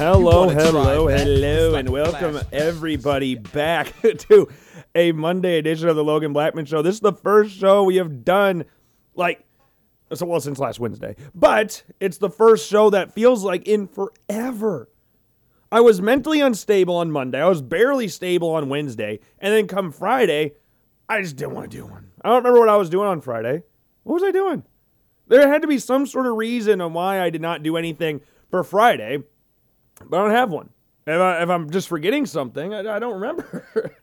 Hello, hello, hello, and welcome classic. everybody back to a Monday edition of the Logan Blackman Show. This is the first show we have done, like, so well since last Wednesday, but it's the first show that feels like in forever. I was mentally unstable on Monday. I was barely stable on Wednesday, and then come Friday, I just didn't want to do one. I don't remember what I was doing on Friday. What was I doing? There had to be some sort of reason on why I did not do anything for Friday, but I don't have one. If, I, I'm just forgetting something, I, I don't remember.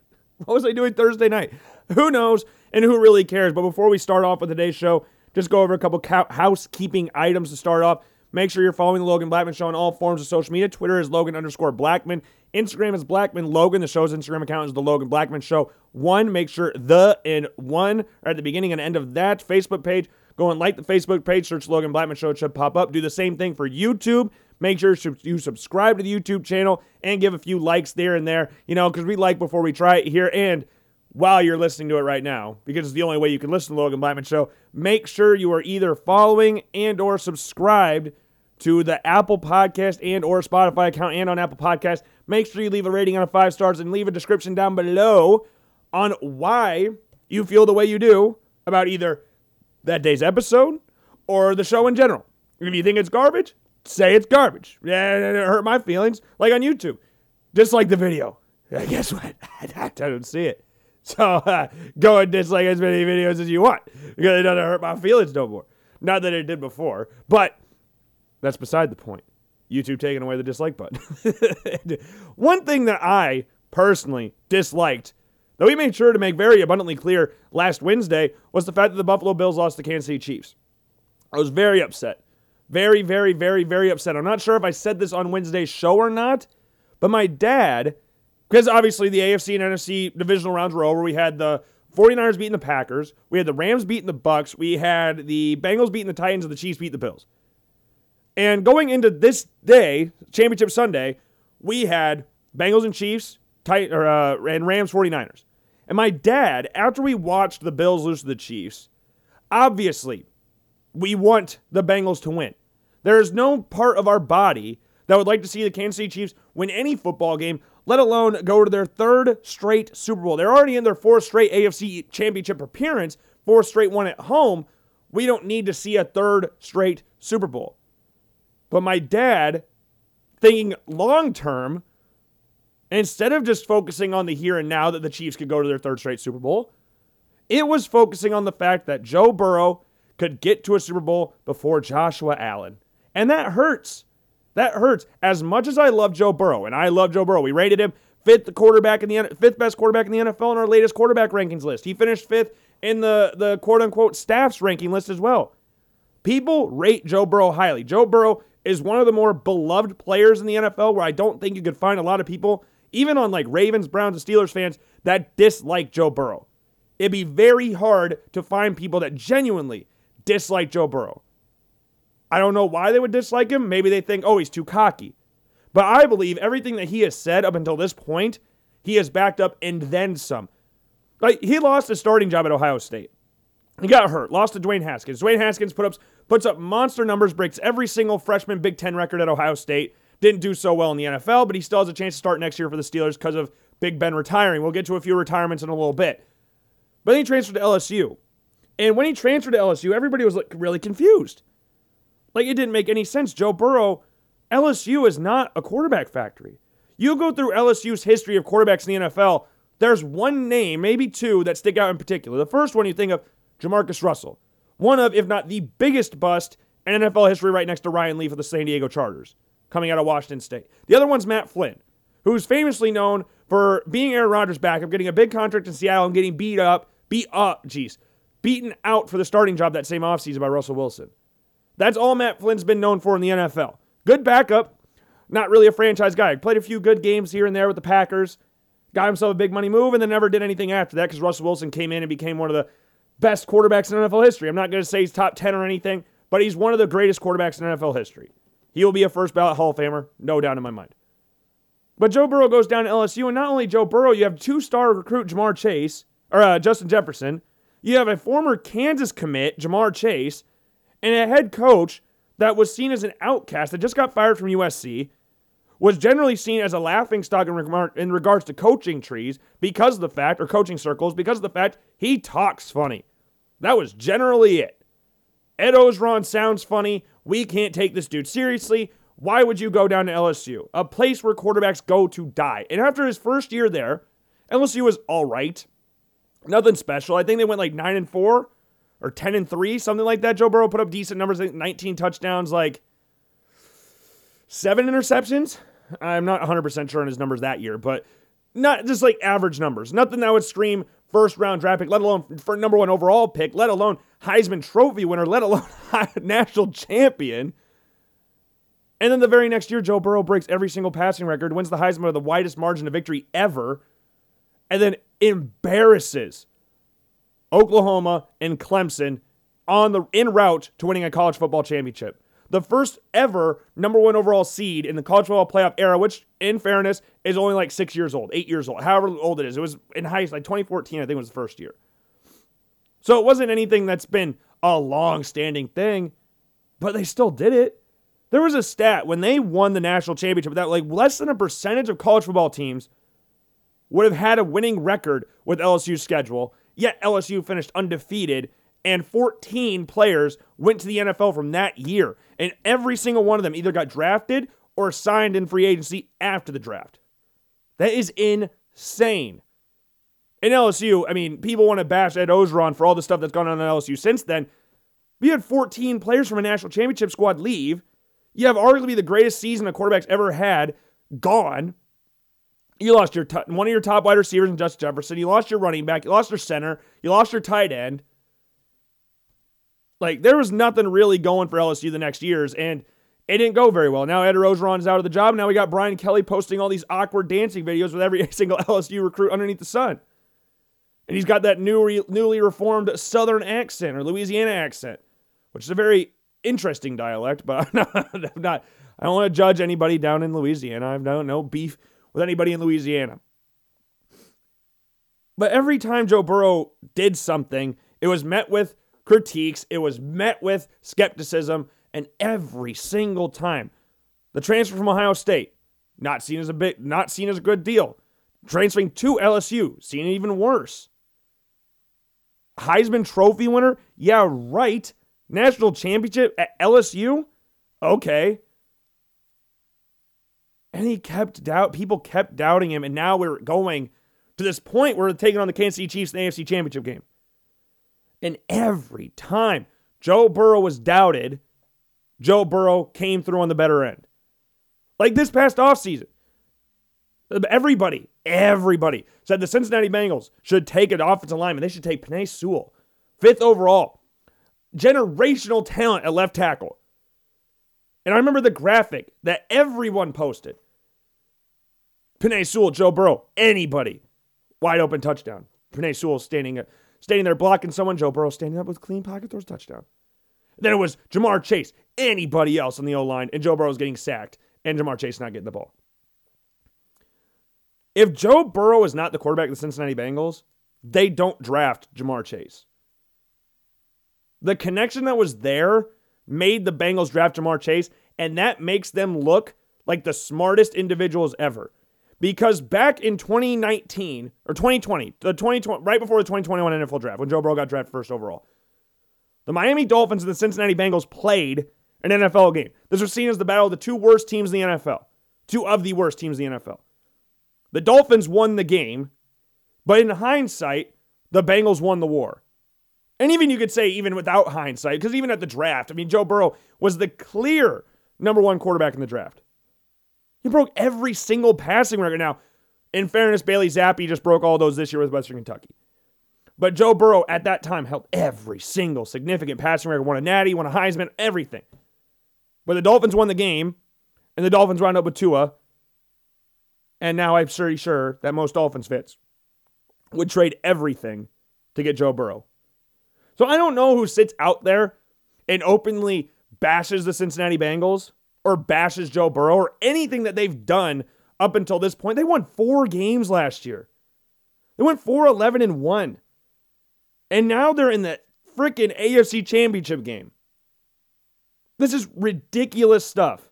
what was I doing Thursday night? Who knows and who really cares? But before we start off with today's show, just go over a couple cou- housekeeping items to start off. Make sure you're following the Logan Blackman Show on all forms of social media. Twitter is Logan underscore Blackman. Instagram is Blackman Logan. The show's Instagram account is the Logan Blackman Show. One, make sure the and one are at the beginning and end of that Facebook page. Go and like the Facebook page, search Logan Blackman Show. It should pop up. Do the same thing for YouTube. Make sure you subscribe to the YouTube channel and give a few likes there and there, you know, because we like before we try it here. And while you're listening to it right now, because it's the only way you can listen to the Logan Blackman Show, make sure you are either following and or subscribed to the Apple Podcast and or Spotify account and on Apple Podcast. Make sure you leave a rating on five stars and leave a description down below on why you feel the way you do about either that day's episode or the show in general. If you think it's garbage, say it's garbage. Yeah, it hurt my feelings. Like on YouTube, dislike the video. Guess what? I don't see it. So uh, go and dislike as many videos as you want because it doesn't hurt my feelings no more. Not that it did before, but that's beside the point. YouTube taking away the dislike button. One thing that I personally disliked, though we made sure to make very abundantly clear last Wednesday, was the fact that the Buffalo Bills lost to Kansas City Chiefs. I was very upset. Very, very, very, very upset. I'm not sure if I said this on Wednesday's show or not, but my dad, because obviously the AFC and NFC divisional rounds were over. We had the 49ers beating the Packers. We had the Rams beating the Bucks. We had the Bengals beating the Titans and the Chiefs beating the Bills. And going into this day, Championship Sunday, we had Bengals and Chiefs, or, uh, and Rams 49ers. And my dad, after we watched the Bills lose to the Chiefs, obviously we want the Bengals to win. There is no part of our body that would like to see the Kansas City Chiefs win any football game, let alone go to their third straight Super Bowl. They're already in their fourth straight AFC championship appearance, fourth straight one at home. We don't need to see a third straight Super Bowl. But my dad, thinking long term, instead of just focusing on the here and now that the Chiefs could go to their third straight Super Bowl, it was focusing on the fact that Joe Burrow could get to a Super Bowl before Joshua Allen. And that hurts. That hurts. As much as I love Joe Burrow, and I love Joe Burrow, we rated him fifth quarterback in the fifth best quarterback in the NFL in our latest quarterback rankings list. He finished fifth in the the quote unquote staff's ranking list as well. People rate Joe Burrow highly. Joe Burrow is one of the more beloved players in the NFL where I don't think you could find a lot of people, even on like Ravens, Browns, and Steelers fans, that dislike Joe Burrow. It'd be very hard to find people that genuinely dislike Joe Burrow. I don't know why they would dislike him. Maybe they think, oh, he's too cocky. But I believe everything that he has said up until this point, he has backed up and then some. Like he lost his starting job at Ohio State. He got hurt, lost to Dwayne Haskins. Dwayne Haskins put up puts up monster numbers, breaks every single freshman Big Ten record at Ohio State. Didn't do so well in the NFL, but he still has a chance to start next year for the Steelers because of Big Ben retiring. We'll get to a few retirements in a little bit. But then he transferred to LSU. And when he transferred to LSU, everybody was like really confused. Like it didn't make any sense. Joe Burrow, LSU is not a quarterback factory. You go through LSU's history of quarterbacks in the NFL, there's one name, maybe two, that stick out in particular. The first one you think of, JaMarcus Russell. One of, if not the biggest bust in NFL history right next to Ryan Leaf of the San Diego Chargers, coming out of Washington State. The other one's Matt Flynn, who's famously known for being Aaron Rodgers' backup, getting a big contract in Seattle and getting beat up, beat up, geez, beaten out for the starting job that same offseason by Russell Wilson. That's all Matt Flynn's been known for in the NFL. Good backup, not really a franchise guy. Played a few good games here and there with the Packers, got himself a big money move, and then never did anything after that because Russell Wilson came in and became one of the best quarterbacks in NFL history. I'm not going to say he's top 10 or anything, but he's one of the greatest quarterbacks in NFL history. He will be a first ballot Hall of Famer, no doubt in my mind. But Joe Burrow goes down to LSU, and not only Joe Burrow, you have two star recruit Ja'Marr Chase, or uh, Justin Jefferson. You have a former Kansas commit, Ja'Marr Chase, and a head coach that was seen as an outcast that just got fired from USC. was generally seen as a laughing stock in, regard, in regards to coaching trees because of the fact, or coaching circles, because of the fact he talks funny. That was generally it. Ed Orgeron sounds funny. We can't take this dude seriously. Why would you go down to LSU? A place where quarterbacks go to die. And after his first year there, LSU was all right. Nothing special. I think they went like 9 and 4 or 10 and 3, something like that. Joe Burrow put up decent numbers, 19 touchdowns, like seven interceptions. I'm not 100% sure on his numbers that year, but not just like average numbers. Nothing that would scream first round draft pick, let alone for number one overall pick, let alone Heisman Trophy winner, let alone national champion. And then the very next year, Joe Burrow breaks every single passing record, wins the Heisman with the widest margin of victory ever, and then embarrasses Oklahoma and Clemson on the en route to winning a college football championship the first ever number one overall seed in the college football playoff era, which, in fairness, is only like six years old, eight years old, however old it is. It was in high, like 2014, I think was the first year. So it wasn't anything that's been a long standing thing, but they still did it. There was a stat when they won the national championship that like less than a percentage of college football teams would have had a winning record with LSU's schedule, yet LSU finished undefeated and 14 players went to the NFL from that year. And every single one of them either got drafted or signed in free agency after the draft. That is insane. In LSU, I mean, people want to bash Ed Orgeron for all the stuff that's gone on in LSU since then. We had 14 players from a national championship squad leave. You have arguably the greatest season a quarterback's ever had gone. You lost your t- one of your top wide receivers in Justin Jefferson. You lost your running back. You lost your center. You lost your tight end. Like there was nothing really going for LSU the next years, and it didn't go very well. Now Ed is out of the job. Now we got Brian Kelly posting all these awkward dancing videos with every single LSU recruit underneath the sun. And he's got that new, newly reformed Southern accent or Louisiana accent, which is a very interesting dialect, but I'm not, I'm not I don't want to judge anybody down in Louisiana. I no, no beef with anybody in Louisiana. But every time Joe Burrow did something, it was met with critiques, it was met with skepticism, and every single time, the transfer from Ohio State, not seen as a bit, not seen as a good deal. Transferring to LSU, seen even worse. Heisman Trophy winner, yeah, right. National championship at LSU, okay. And he kept doubt. People kept doubting him, and now we're going to this point where we're taking on the Kansas City Chiefs in the AFC Championship game. And every time Joe Burrow was doubted, Joe Burrow came through on the better end. Like this past offseason, everybody, everybody said the Cincinnati Bengals should take an offensive lineman. They should take Penei Sewell, fifth overall. Generational talent at left tackle. And I remember the graphic that everyone posted. Penei Sewell, Joe Burrow, anybody. Wide open touchdown. Penei Sewell standing uh, standing there blocking someone. Joe Burrow standing up with clean pocket, throws touchdown. Then it was Ja'Marr Chase, anybody else on the O line, and Joe Burrow's getting sacked, and Ja'Marr Chase not getting the ball. If Joe Burrow is not the quarterback of the Cincinnati Bengals, they don't draft Ja'Marr Chase. The connection that was there made the Bengals draft Ja'Marr Chase, and that makes them look like the smartest individuals ever because back in 2019 or 2020, the 2020 right before the 2021 NFL draft, when Joe Burrow got drafted first overall, the Miami Dolphins and the Cincinnati Bengals played an NFL game. This was seen as the battle of the two worst teams in the NFL, two of the worst teams in the NFL. The Dolphins won the game, but in hindsight, the Bengals won the war. And even you could say, even without hindsight, because even at the draft, I mean, Joe Burrow was the clear number one quarterback in the draft. He broke every single passing record. Now, in fairness, Bailey Zappe just broke all those this year with Western Kentucky. But Joe Burrow at that time held every single significant passing record, won a natty, won a Heisman, everything. But the Dolphins won the game, and the Dolphins wound up with Tua. And now I'm pretty sure that most Dolphins fits would trade everything to get Joe Burrow. So I don't know who sits out there and openly bashes the Cincinnati Bengals or bashes Joe Burrow or anything that they've done up until this point. They won four games last year. They went 4 11 and 1. And now they're in the freaking AFC championship game. This is ridiculous stuff.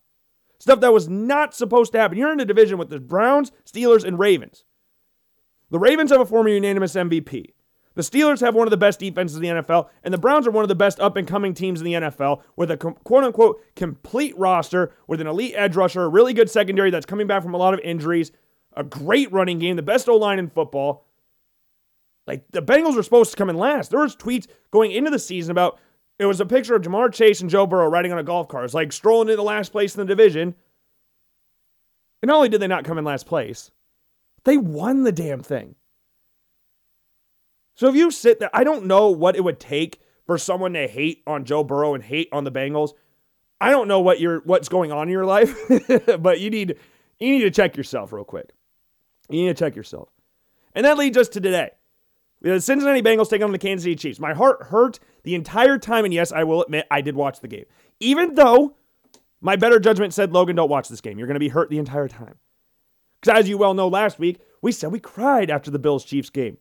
Stuff that was not supposed to happen. You're in a division with the Browns, Steelers, and Ravens. The Ravens have a former unanimous MVP. The Steelers have one of the best defenses in the NFL, and the Browns are one of the best up and coming teams in the NFL with a quote unquote complete roster with an elite edge rusher, a really good secondary that's coming back from a lot of injuries, a great running game, the best O line in football. Like the Bengals were supposed to come in last. There was tweets going into the season about it was a picture of Ja'Marr Chase and Joe Burrow riding on a golf cart. It's like strolling into the last place in the division. And not only did they not come in last place, they won the damn thing. So if you sit there, I don't know what it would take for someone to hate on Joe Burrow and hate on the Bengals. I don't know what your what's going on in your life, but you need you need to check yourself real quick. You need to check yourself. And that leads us to today. The Cincinnati Bengals take on the Kansas City Chiefs. My heart hurt the entire time, and yes, I will admit I did watch the game. Even though my better judgment said, Logan, don't watch this game. You're going to be hurt the entire time. Because as you well know, last week, we said we cried after the Bills Chiefs game.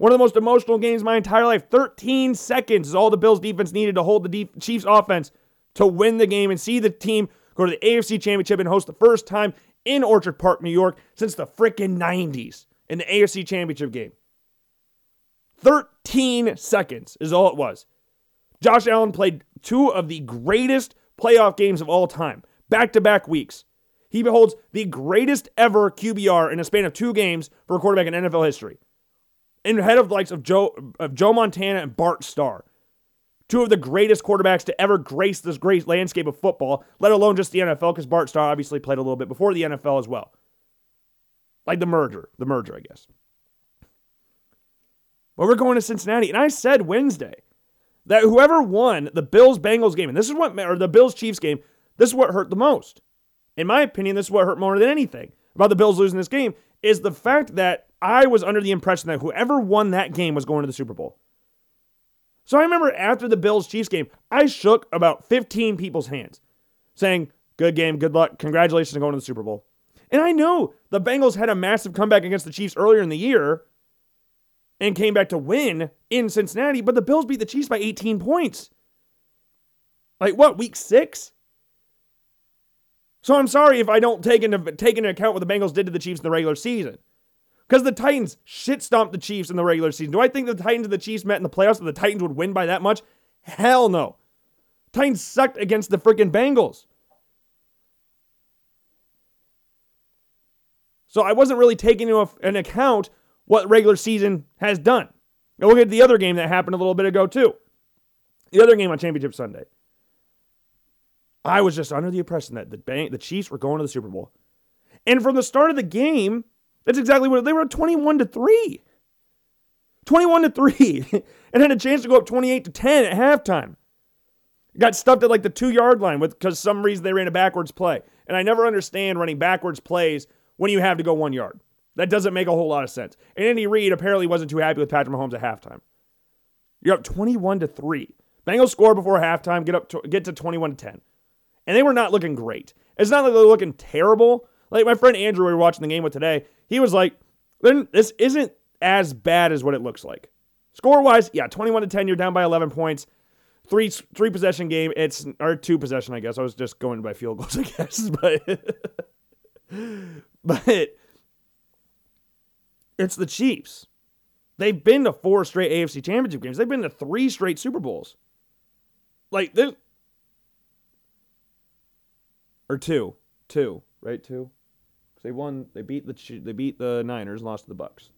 One of the most emotional games my entire life. 13 seconds is all the Bills defense needed to hold the Chiefs offense to win the game and see the team go to the AFC Championship and host the first time in Orchard Park, New York since the freaking 90s in the AFC Championship game. 13 seconds is all it was. Josh Allen played two of the greatest playoff games of all time, back to back weeks. He beholds the greatest ever QBR in a span of two games for a quarterback in NFL history and ahead of the likes of Joe of Joe Montana and Bart Starr. Two of the greatest quarterbacks to ever grace this great landscape of football, let alone just the NFL, because Bart Starr obviously played a little bit before the NFL as well. Like the merger, the merger, I guess. But we're going to Cincinnati, and I said Wednesday that whoever won the Bills Bengals game, and this is what or the Bills Chiefs game, this is what hurt the most. In my opinion, this is what hurt more than anything about the Bills losing this game is the fact that I was under the impression that whoever won that game was going to the Super Bowl. So I remember after the Bills Chiefs game, I shook about 15 people's hands saying, Good game, good luck, congratulations on going to the Super Bowl. And I know the Bengals had a massive comeback against the Chiefs earlier in the year and came back to win in Cincinnati, but the Bills beat the Chiefs by 18 points. Like what, week six? So I'm sorry if I don't take into, take into account what the Bengals did to the Chiefs in the regular season. Because the Titans shit stomped the Chiefs in the regular season. Do I think the Titans and the Chiefs met in the playoffs and the Titans would win by that much? Hell no. Titans sucked against the freaking Bengals. So I wasn't really taking into an account what regular season has done. Now look at the other game that happened a little bit ago, too. The other game on Championship Sunday. I was just under the impression that the, the Chiefs were going to the Super Bowl. And from the start of the game, that's exactly what they were 21 to 3. 21 to 3 and had a chance to go up 28 to 10 at halftime. Got stuffed at like the 2-yard line with cuz some reason they ran a backwards play. And I never understand running backwards plays when you have to go 1 yard. That doesn't make a whole lot of sense. And Andy Reid apparently wasn't too happy with Patrick Mahomes at halftime. You're up 21 to 3. Bengals score before halftime, get up to, get to 21 to 10. And they were not looking great. It's not like they're looking terrible, like my friend Andrew, we were watching the game with today, he was like, then this isn't as bad as what it looks like. Score wise, yeah, 21 to 10, you're down by 11 points. Three three possession game. It's or two possession, I guess. I was just going by field goals, I guess, but but it's the Chiefs. They've been to four straight AFC Championship games. They've been to three straight Super Bowls. Like this, or two, two, right? Two. They won. They beat the they beat the Niners, lost to the Bucks.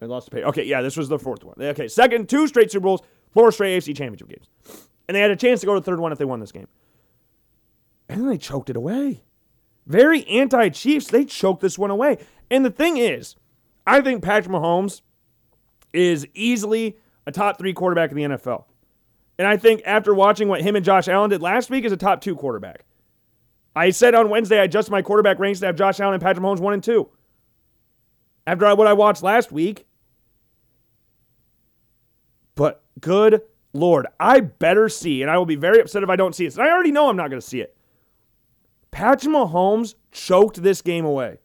They lost to Pay. Okay, yeah, this was the fourth one. Okay, second, two straight Super Bowls, four straight AFC Championship games, and they had a chance to go to the third one if they won this game. And then they choked it away. Very anti-Chiefs. They choked this one away. And the thing is, I think Patrick Mahomes is easily a top three quarterback in the NFL. And I think after watching what him and Josh Allen did last week, is a top two quarterback. I said on Wednesday I adjusted my quarterback ranks to have Josh Allen and Patrick Mahomes one and two. After what I watched last week. But good Lord, I better see, and I will be very upset if I don't see it. And I already know I'm not going to see it. Patrick Mahomes choked this game away.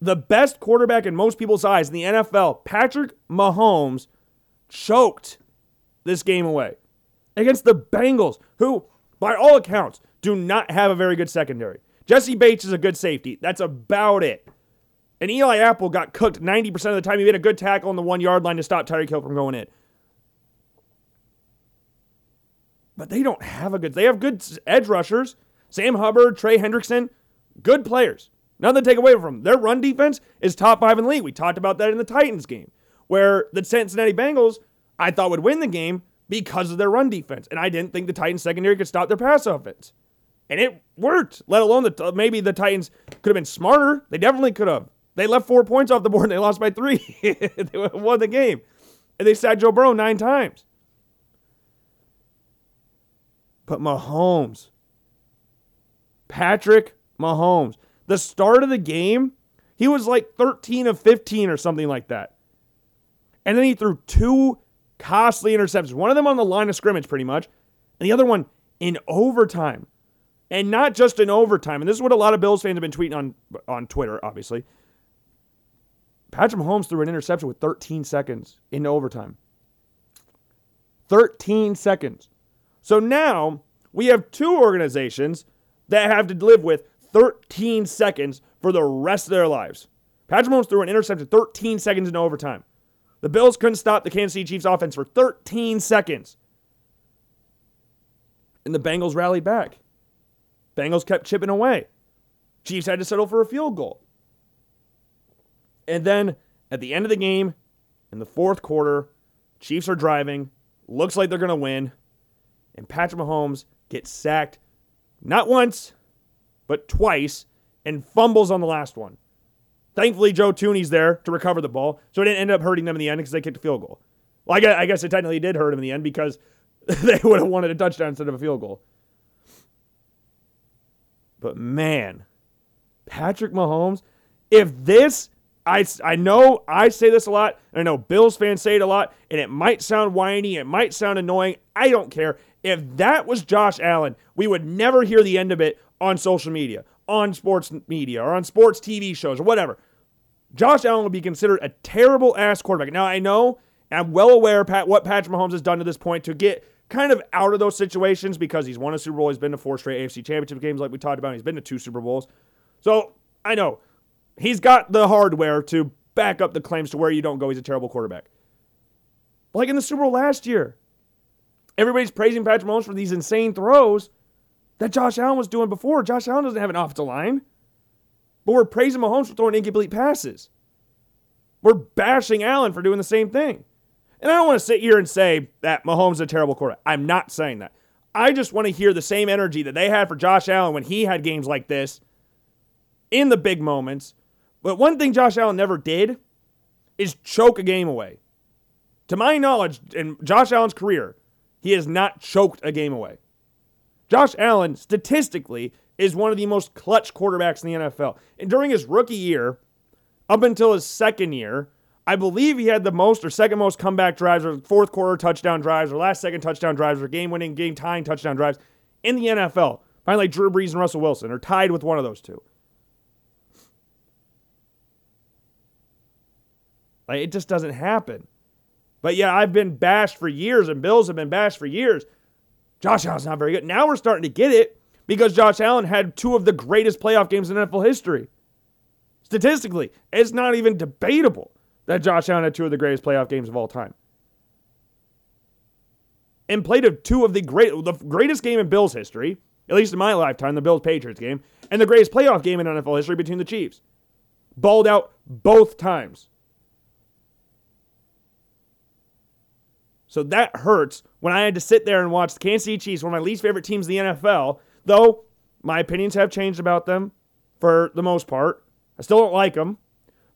The best quarterback in most people's eyes in the NFL, Patrick Mahomes, choked this game away against the Bengals, who by all accounts, do not have a very good secondary. Jessie Bates is a good safety. That's about it. And Eli Apple got cooked 90% of the time. He made a good tackle on the one yard line to stop Tyreek Hill from going in. But they don't have a good. They have good edge rushers. Sam Hubbard, Trey Hendrickson, good players. Nothing to take away from them. Their run defense is top five in the league. We talked about that in the Titans game, where the Cincinnati Bengals, I thought, would win the game because of their run defense. And I didn't think the Titans secondary could stop their pass offense. And it worked, let alone that uh, maybe the Titans could have been smarter. They definitely could have. They left four points off the board and they lost by three. they won the game. And they sacked Joe Burrow nine times. But Mahomes, Patrick Mahomes, the start of the game, he was like 13 of 15 or something like that. And then he threw two costly interceptions, one of them on the line of scrimmage, pretty much, and the other one in overtime. And not just in overtime. And this is what a lot of Bills fans have been tweeting on, on Twitter, obviously. Patrick Mahomes threw an interception with 13 seconds in overtime. 13 seconds. So now we have two organizations that have to live with 13 seconds for the rest of their lives. Patrick Mahomes threw an interception 13 seconds in overtime. The Bills couldn't stop the Kansas City Chiefs offense for 13 seconds. And the Bengals rallied back. Bengals kept chipping away. Chiefs had to settle for a field goal. And then at the end of the game, in the fourth quarter, Chiefs are driving. Looks like they're going to win and Patrick Mahomes gets sacked not once, but twice and fumbles on the last one. Thankfully, Joe Thuney's there to recover the ball, so it didn't end up hurting them in the end because they kicked a field goal. Well, I guess it technically did hurt him in the end because they would have wanted a touchdown instead of a field goal. But man, Patrick Mahomes, if this, I, I know I say this a lot, and I know Bills fans say it a lot, and it might sound whiny, it might sound annoying. I don't care. If that was Josh Allen, we would never hear the end of it on social media, on sports media, or on sports TV shows, or whatever. Josh Allen would be considered a terrible ass quarterback. Now, I know, I'm well aware Pat, what Patrick Mahomes has done to this point to get kind of out of those situations because he's won a Super Bowl. He's been to four straight AFC championship games, like we talked about. He's been to two Super Bowls. So I know he's got the hardware to back up the claims to where you don't go. He's a terrible quarterback. Like in the Super Bowl last year, Everybody's praising Patrick Mahomes for these insane throws that Josh Allen was doing before. Josh Allen doesn't have an offensive line. But we're praising Mahomes for throwing incomplete passes. We're bashing Allen for doing the same thing. And I don't want to sit here and say that Mahomes is a terrible quarterback. I'm not saying that. I just want to hear the same energy that they had for Josh Allen when he had games like this in the big moments. But one thing Josh Allen never did is choke a game away. To my knowledge, in Josh Allen's career, he has not choked a game away. Josh Allen, statistically, is one of the most clutch quarterbacks in the NFL. And during his rookie year, up until his second year, I believe he had the most or second most comeback drives or fourth quarter touchdown drives or last second touchdown drives or game winning, game tying touchdown drives in the NFL. Finally, Drew Brees and Russell Wilson are tied with one of those two. Like, it just doesn't happen. But yeah, I've been bashed for years, and Bills have been bashed for years. Josh Allen's not very good. Now we're starting to get it because Josh Allen had two of the greatest playoff games in NFL history. Statistically, it's not even debatable that Josh Allen had two of the greatest playoff games of all time. And played of two of the great the greatest game in Bills history, at least in my lifetime, the Bills Patriots game, and the greatest playoff game in NFL history between the Chiefs. Balled out both times. So that hurts when I had to sit there and watch the Kansas City Chiefs, one of my least favorite teams in the NFL, though my opinions have changed about them for the most part. I still don't like them,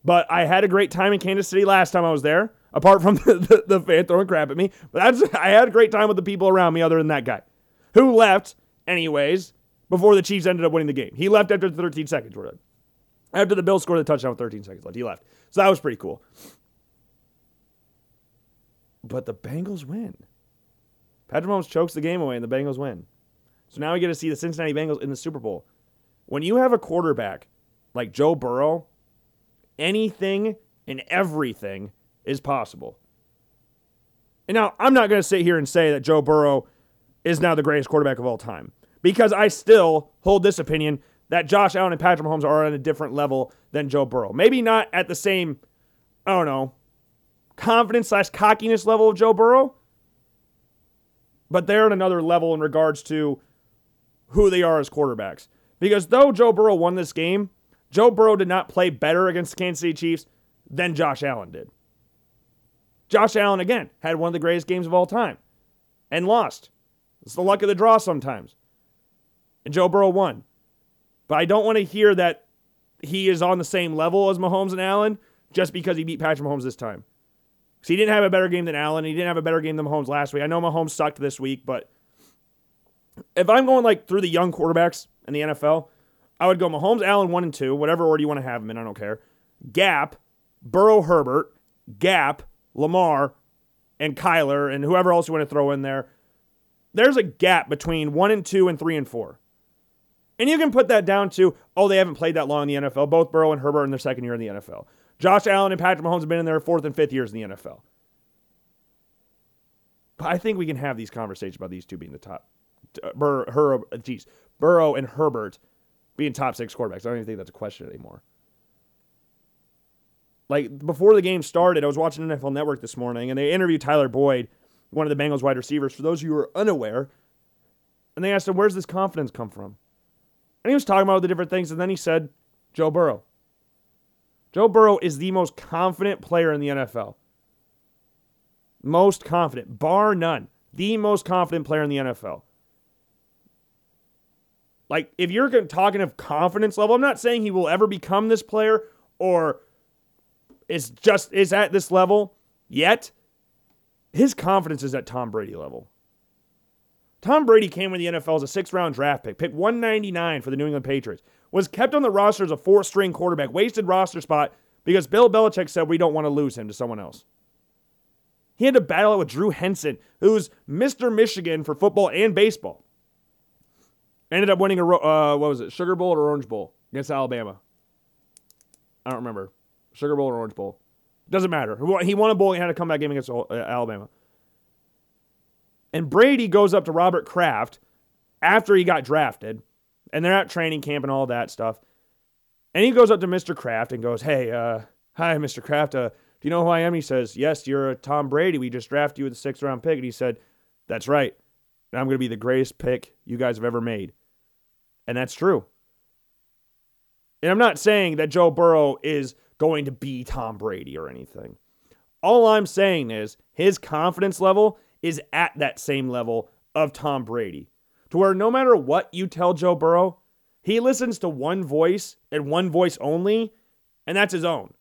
but I had a great time in Kansas City last time I was there, apart from the, the, the fan throwing crap at me. But that's I had a great time with the people around me, other than that guy, who left anyways before the Chiefs ended up winning the game. He left after 13 seconds. After the Bills scored the touchdown with 13 seconds left, he left. So that was pretty cool. But the Bengals win. Patrick Mahomes chokes the game away and the Bengals win. So now we get to see the Cincinnati Bengals in the Super Bowl. When you have a quarterback like Joe Burrow, anything and everything is possible. And now I'm not going to sit here and say that Joe Burrow is now the greatest quarterback of all time. because I still hold this opinion that Josh Allen and Patrick Mahomes are on a different level than Joe Burrow. Maybe not at the same, I don't know, confidence slash cockiness level of Joe Burrow, but they're at another level in regards to who they are as quarterbacks. Because though Joe Burrow won this game, Joe Burrow did not play better against the Kansas City Chiefs than Josh Allen did. Josh Allen, again, had one of the greatest games of all time and lost. It's the luck of the draw sometimes. And Joe Burrow won. But I don't want to hear that he is on the same level as Mahomes and Allen just because he beat Patrick Mahomes this time. Because he didn't have a better game than Allen. He didn't have a better game than Mahomes last week. I know Mahomes sucked this week, but if I'm going like through the young quarterbacks in the NFL, I would go Mahomes, Allen, one and two, whatever order you want to have them in. I don't care. Gap, Burrow, Herbert, Gap, Lamar, and Kyler, and whoever else you want to throw in there. There's a gap between one and two and three and four. And you can put that down to, oh, they haven't played that long in the NFL. Both Burrow and Herbert in their second year in the NFL. Josh Allen and Patrick Mahomes have been in their fourth and fifth years in the NFL. But I think we can have these conversations about these two being the top. Uh, Bur- Her- geez, Burrow and Herbert being top six quarterbacks. I don't even think that's a question anymore. Like before the game started, I was watching NFL Network this morning, and they interviewed Tyler Boyd, one of the Bengals wide receivers. For those of you who are unaware, and they asked him, "Where's this confidence come from?" And he was talking about the different things, and then he said, Joe Burrow. Joe Burrow is the most confident player in the NFL. Most confident, bar none. The most confident player in the NFL. Like, if you're talking of confidence level, I'm not saying he will ever become this player or is just is at this level yet. His confidence is at Tom Brady level. Tom Brady came in the NFL as a sixth round draft pick, picked 199 for the New England Patriots, was kept on the roster as a fourth string quarterback, wasted roster spot because Bill Belichick said we don't want to lose him to someone else. He had to battle it with Drew Henson, who's Mr. Michigan for football and baseball. Ended up winning a, uh, what was it, Sugar Bowl or Orange Bowl against Alabama. I don't remember. Sugar Bowl or Orange Bowl. Doesn't matter. He won a bowl. He had a comeback game against uh, Alabama. And Brady goes up to Robert Kraft after he got drafted, and they're at training camp and all that stuff. And he goes up to Mr. Kraft and goes, Hey, uh, hi, Mr. Kraft. Uh, do you know who I am? He says, Yes, you're a Tom Brady. We just drafted you with a sixth round pick. And he said, That's right. And I'm going to be the greatest pick you guys have ever made. And that's true. And I'm not saying that Joe Burrow is going to be Tom Brady or anything. All I'm saying is his confidence level is at that same level of Tom Brady. To where no matter what you tell Joe Burrow, he listens to one voice and one voice only, and that's his own.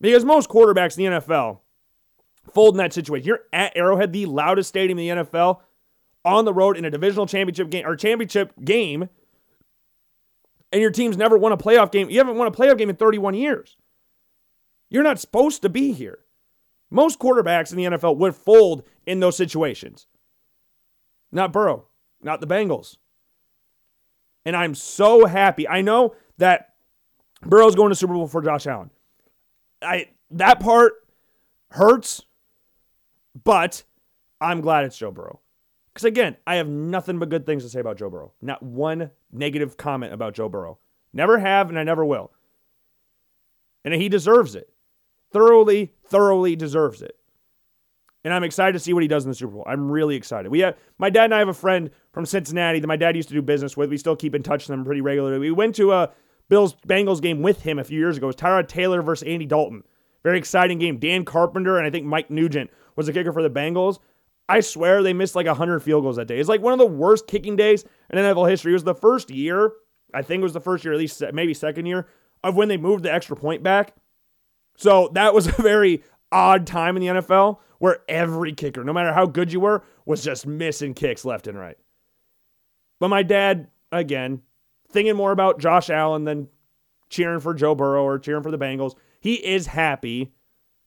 Because most quarterbacks in the NFL fold in that situation. You're at Arrowhead, the loudest stadium in the NFL, on the road in a divisional championship game or championship game, and your team's never won a playoff game. You haven't won a playoff game in 31 years. You're not supposed to be here. Most quarterbacks in the NFL would fold in those situations. Not Burrow, not the Bengals. And I'm so happy. I know that Burrow's going to Super Bowl for Josh Allen. I that part hurts, but I'm glad it's Joe Burrow. Because again, I have nothing but good things to say about Joe Burrow. Not one negative comment about Joe Burrow. Never have, and I never will. And he deserves it thoroughly, thoroughly deserves it. And I'm excited to see what he does in the Super Bowl. I'm really excited. We have my dad and I have a friend from Cincinnati that my dad used to do business with. We still keep in touch with them pretty regularly. We went to a Bills Bengals game with him a few years ago. It was Tyrod Taylor versus Andy Dalton. Very exciting game. Dan Carpenter and I think Mike Nugent was the kicker for the Bengals. I swear they missed like 100 field goals that day. It's like one of the worst kicking days in NFL history. It was the first year, I think it was the first year, at least maybe second year, of when they moved the extra point back. So that was a very odd time in the NFL where every kicker, no matter how good you were, was just missing kicks left and right. But my dad, again, thinking more about Josh Allen than cheering for Joe Burrow or cheering for the Bengals, he is happy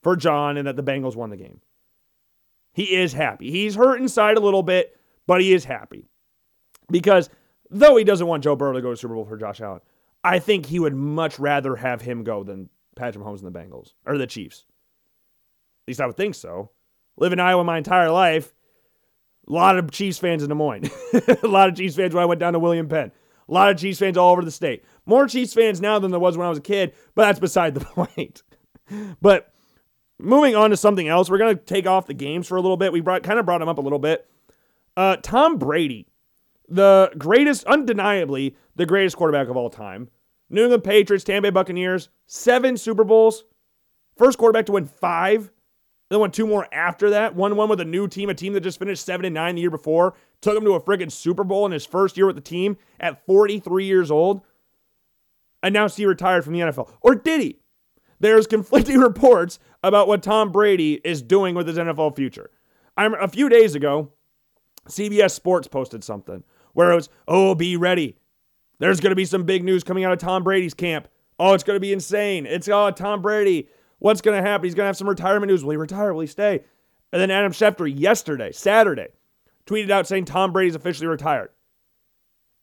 for John and that the Bengals won the game. He is happy. He's hurt inside a little bit, but he is happy. Because though he doesn't want Joe Burrow to go to Super Bowl for Josh Allen, I think he would much rather have him go than Patrick Mahomes and the Bengals or the Chiefs. At least I would think so. Live in Iowa my entire life. A lot of Chiefs fans in Des Moines. a lot of Chiefs fans when I went down to William Penn. A lot of Chiefs fans all over the state. More Chiefs fans now than there was when I was a kid, but that's beside the point. but moving on to something else, we're going to take off the games for a little bit. We brought kind of brought him up a little bit. Uh, Tom Brady, the greatest, undeniably the greatest quarterback of all time. New England Patriots, Tampa Bay Buccaneers, seven Super Bowls. First quarterback to win five. Then won two more after that. One one with a new team, a team that just finished seven and nine the year before. Took him to a friggin' Super Bowl in his first year with the team at 43 years old. Announced he retired from the NFL. Or did he? There's conflicting reports about what Tom Brady is doing with his NFL future. I'm a few days ago, CBS Sports posted something where it was, "Oh, be ready. There's going to be some big news coming out of Tom Brady's camp. Oh, it's going to be insane. It's oh, Tom Brady. What's going to happen? He's going to have some retirement news. Will he retire? Will he stay?" And then Adam Schefter yesterday, Saturday, tweeted out saying Tom Brady's officially retired.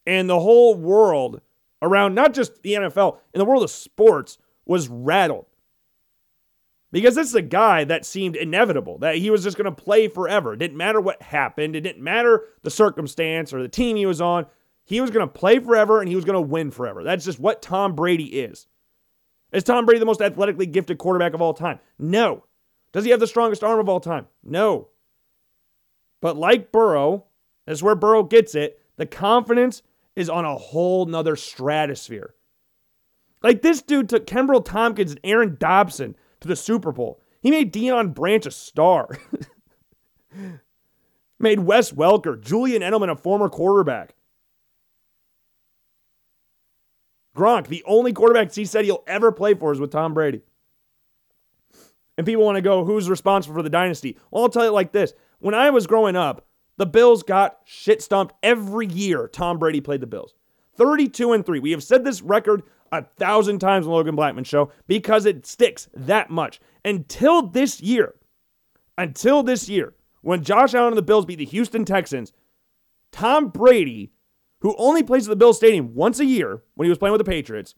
And the whole world around not just the NFL, in the world of sports was rattled. Because this is a guy that seemed inevitable, that he was just going to play forever. It didn't matter what happened, it didn't matter the circumstance or the team he was on. He was going to play forever and he was going to win forever. That's just what Tom Brady is. Is Tom Brady the most athletically gifted quarterback of all time? No. Does he have the strongest arm of all time? No. But like Burrow, that's where Burrow gets it. The confidence is on a whole nother stratosphere. Like this dude took Kenbrell Thompkins and Aaron Dobson to the Super Bowl. He made Deion Branch a star. made Wes Welker, Julian Edelman a former quarterback. Gronk, the only quarterbacks he said he'll ever play for is with Tom Brady. And people want to go, who's responsible for the dynasty? Well, I'll tell you like this when I was growing up, the Bills got shit stomped every year Tom Brady played the Bills. 32 and 3. We have said this record a thousand times on Logan Blackman show because it sticks that much. Until this year, until this year, when Josh Allen and the Bills beat the Houston Texans, Tom Brady, who only plays at the Bills Stadium once a year when he was playing with the Patriots,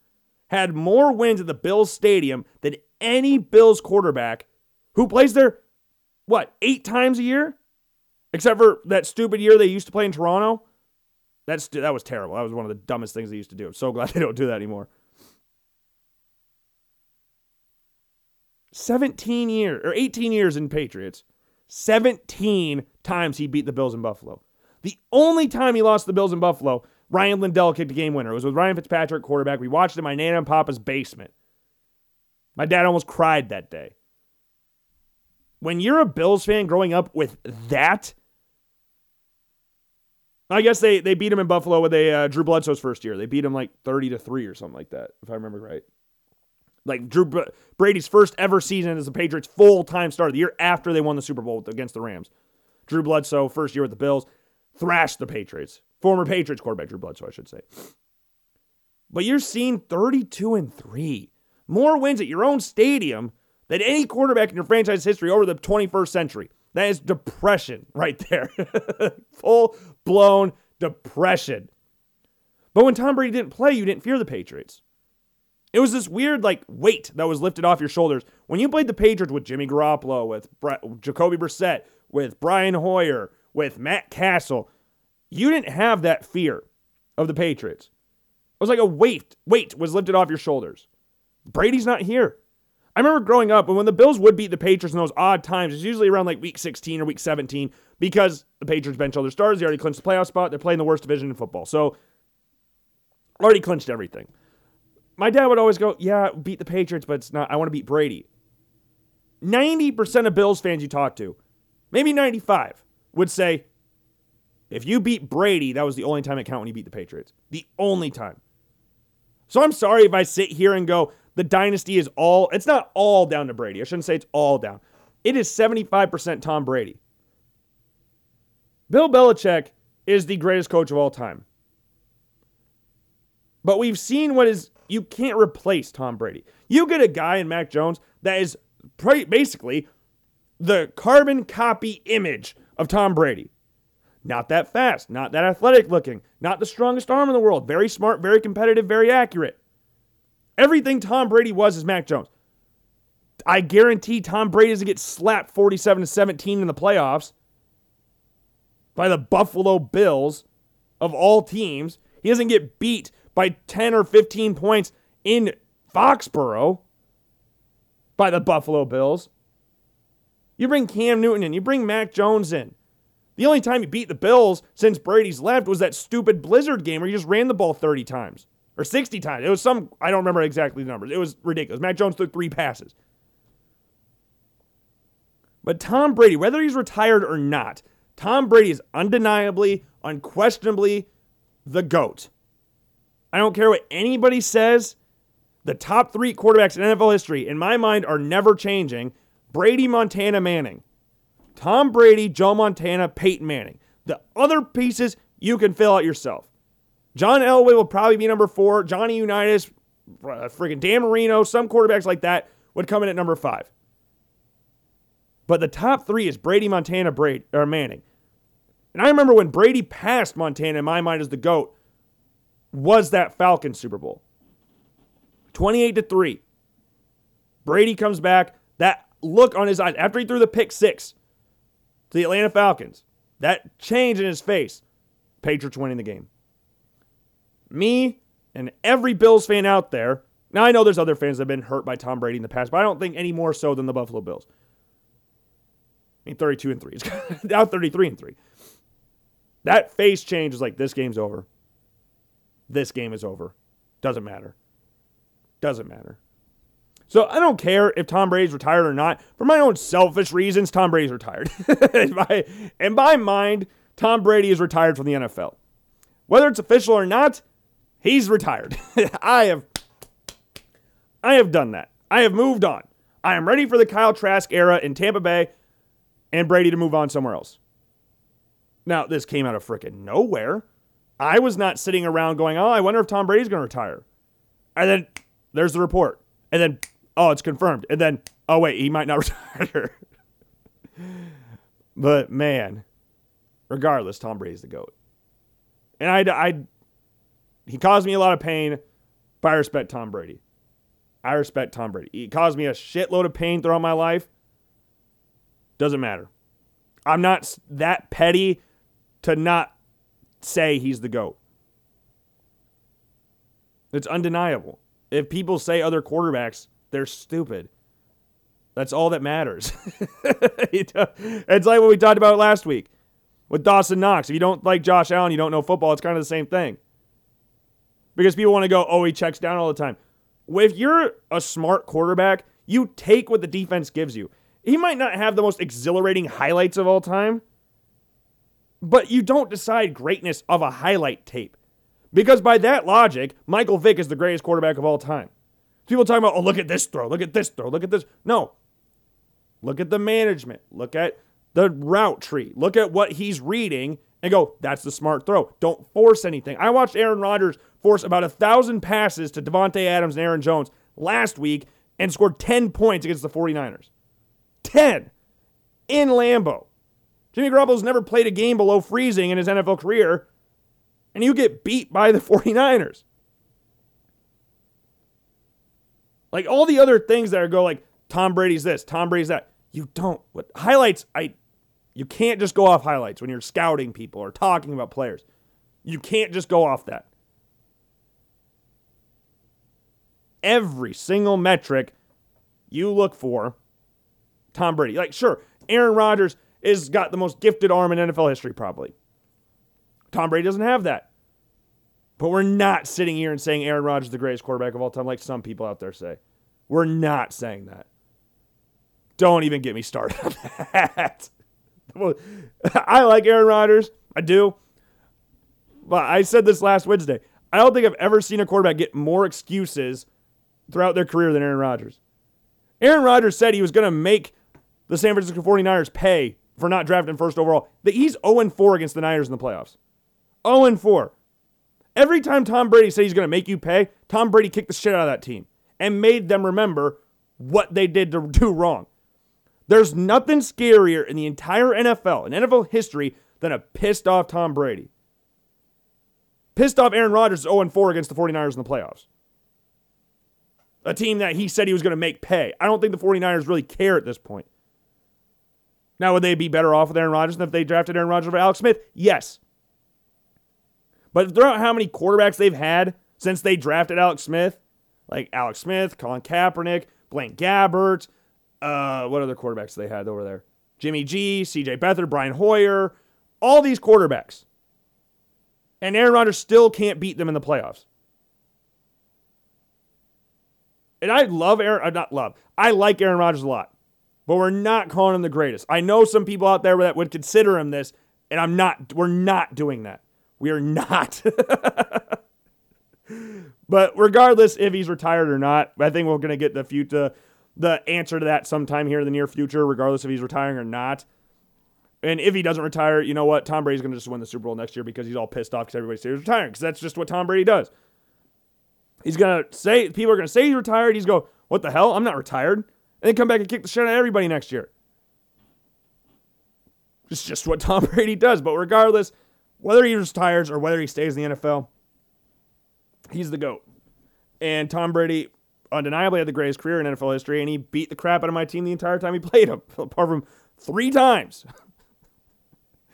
had more wins at the Bills Stadium than any Bills quarterback who plays there what, eight times a year? Except for that stupid year they used to play in Toronto. That's that was terrible. That was one of the dumbest things they used to do. I'm so glad they don't do that anymore. 17 years or 18 years in Patriots. 17 times he beat the Bills in Buffalo. The only time he lost the Bills in Buffalo, Rian Lindell kicked a game winner. It was with Ryan Fitzpatrick, quarterback. We watched it in my Nana and Papa's basement. My dad almost cried that day when you're a Bills fan growing up with that, I guess they they beat him in Buffalo with a uh, Drew Bledsoe's first year. They beat him like 30 to 3 or something like that, if I remember right. Like Drew Brady's first ever season as the Patriots full-time starter, the year after they won the Super Bowl against the Rams. Drew Bledsoe, first year with the Bills, thrashed the Patriots. Former Patriots quarterback Drew Bledsoe, I should say. But you're seeing 32 and 3. More wins at your own stadium than any quarterback in your franchise history over the 21st century. That is depression right there. Full blown depression. But when Tom Brady didn't play, you didn't fear the Patriots. It was this weird like weight that was lifted off your shoulders when you played the Patriots with Jimmy Garoppolo, with Jacoby Brissett, with Brian Hoyer, with Matt Cassel. You didn't have that fear of the Patriots. It was like a weight weight was lifted off your shoulders. Brady's not here. I remember growing up, and when the Bills would beat the Patriots in those odd times, it's usually around like week 16 or week 17 because the Patriots bench all their stars. They already clinched the playoff spot. They're playing the worst division in football. So, already clinched everything. My dad would always go, Yeah, beat the Patriots, but it's not, I want to beat Brady. 90% of Bills fans you talk to, maybe 95, would say, if you beat Brady, that was the only time it counted when you beat the Patriots. The only time. So I'm sorry if I sit here and go, the dynasty is all, it's not all down to Brady. I shouldn't say it's all down. It is 75% Tom Brady. Bill Belichick is the greatest coach of all time. But we've seen what is, you can't replace Tom Brady. You get a guy in Mac Jones that is basically the carbon copy image of Tom Brady. Not that fast, not that athletic looking, not the strongest arm in the world. Very smart, very competitive, very accurate. Everything Tom Brady was is Mac Jones. I guarantee Tom Brady doesn't get slapped 47 to 17 in the playoffs. by the Buffalo Bills of all teams. He doesn't get beat by 10 or 15 points in Foxborough by the Buffalo Bills. You bring Cam Newton in, you bring Mac Jones in. The only time you beat the Bills since Brady's left was that stupid Blizzard game where he just ran the ball 30 times or 60 times. It was some, I don't remember exactly the numbers. It was ridiculous. Mac Jones threw three passes. But Tom Brady, whether he's retired or not, Tom Brady is undeniably, unquestionably the GOAT. I don't care what anybody says. The top three quarterbacks in NFL history, in my mind, are never changing Brady, Montana, Manning. Tom Brady, Joe Montana, Peyton Manning. The other pieces you can fill out yourself. John Elway will probably be number four. Johnny Unitas, uh, freaking Dan Marino, some quarterbacks like that would come in at number five. But the top three is Brady, Montana, Brady, or Manning. And I remember when Brady passed Montana in my mind as the GOAT, was that Falcon Super Bowl. 28 to 3. Brady comes back. That look on his eyes after he threw the pick six to the Atlanta Falcons, that change in his face, Patriots winning the game. Me and every Bills fan out there, now I know there's other fans that have been hurt by Tom Brady in the past, but I don't think any more so than the Buffalo Bills. I mean, 32 and 3. It's now 33 and 3. That face change is like, this game's over. This game is over. Doesn't matter. Doesn't matter. So I don't care if Tom Brady's retired or not. For my own selfish reasons, Tom Brady's retired. in, my, in my mind, Tom Brady is retired from the NFL. Whether it's official or not, he's retired. I have I have done that. I have moved on. I am ready for the Kyle Trask era in Tampa Bay and Brady to move on somewhere else. Now, this came out of freaking nowhere. I was not sitting around going, oh, I wonder if Tom Brady's going to retire. And then there's the report. And then, oh, it's confirmed. And then, oh, wait, he might not retire. but man, regardless, Tom Brady's the GOAT. And I, I, he caused me a lot of pain, but I respect Tom Brady. I respect Tom Brady. He caused me a shitload of pain throughout my life. Doesn't matter. I'm not that petty to not say he's the GOAT. It's undeniable. If people say other quarterbacks, they're stupid. That's all that matters. it's like what we talked about last week with Dawson Knox. If you don't like Josh Allen, you don't know football. It's kind of the same thing. Because people want to go, oh, he checks down all the time. If you're a smart quarterback, you take what the defense gives you. He might not have the most exhilarating highlights of all time, but you don't decide greatness of a highlight tape. Because by that logic, Michael Vick is the greatest quarterback of all time. People talking about, oh, look at this throw, look at this throw, look at this. No. Look at the management. Look at the route tree. Look at what he's reading and go, that's the smart throw. Don't force anything. I watched Aaron Rodgers force about a thousand passes to Davante Adams and Aaron Jones last week and scored 10 points against the 49ers. 10 in Lambeau. Jimmy Garoppolo's never played a game below freezing in his NFL career, and you get beat by the 49ers. Like all the other things that are go like Tom Brady's this, Tom Brady's that. You don't what highlights I you can't just go off highlights when you're scouting people or talking about players. You can't just go off that. Every single metric you look for Tom Brady. Like, sure, Aaron Rodgers is got the most gifted arm in NFL history, probably. Tom Brady doesn't have that. But we're not sitting here and saying Aaron Rodgers is the greatest quarterback of all time, like some people out there say. We're not saying that. Don't even get me started on that. I like Aaron Rodgers. I do. But I said this last Wednesday. I don't think I've ever seen a quarterback get more excuses throughout their career than Aaron Rodgers. Aaron Rodgers said he was going to make the San Francisco 49ers pay for not drafting first overall. That he's 0 4 against the Niners in the playoffs. 0 4. Every time Tom Brady said he's going to make you pay, Tom Brady kicked the shit out of that team and made them remember what they did to do wrong. There's nothing scarier in the entire NFL, in NFL history, than a pissed off Tom Brady. Pissed off Aaron Rodgers 0 4 against the 49ers in the playoffs. A team that he said he was going to make pay. I don't think the 49ers really care at this point. Now, would they be better off with Aaron Rodgers than if they drafted Aaron Rodgers over Alex Smith? Yes. But throughout how many quarterbacks they've had since they drafted Alex Smith, like Alex Smith, Colin Kaepernick, Blaine Gabbert, uh, what other quarterbacks they had over there? Jimmy G, CJ Beathard, Brian Hoyer, all these quarterbacks. And Aaron Rodgers still can't beat them in the playoffs. And I love Aaron, uh, not love, I like Aaron Rodgers a lot, but we're not calling him the greatest. I know some people out there that would consider him this, and I'm not, we're not doing that. We are not. but regardless if he's retired or not, I think we're going to get the future, the answer to that sometime here in the near future, regardless if he's retiring or not. And if he doesn't retire, you know what? Tom Brady's going to just win the Super Bowl next year because he's all pissed off because everybody says he's retiring because that's just what Tom Brady does. He's going to say, people are going to say he's retired. He's go, what the hell? I'm not retired. And then come back and kick the shit out of everybody next year. It's just what Tom Brady does. But regardless, whether he retires or whether he stays in the NFL, he's the GOAT. And Tom Brady undeniably had the greatest career in NFL history, and he beat the crap out of my team the entire time he played them, apart from three times.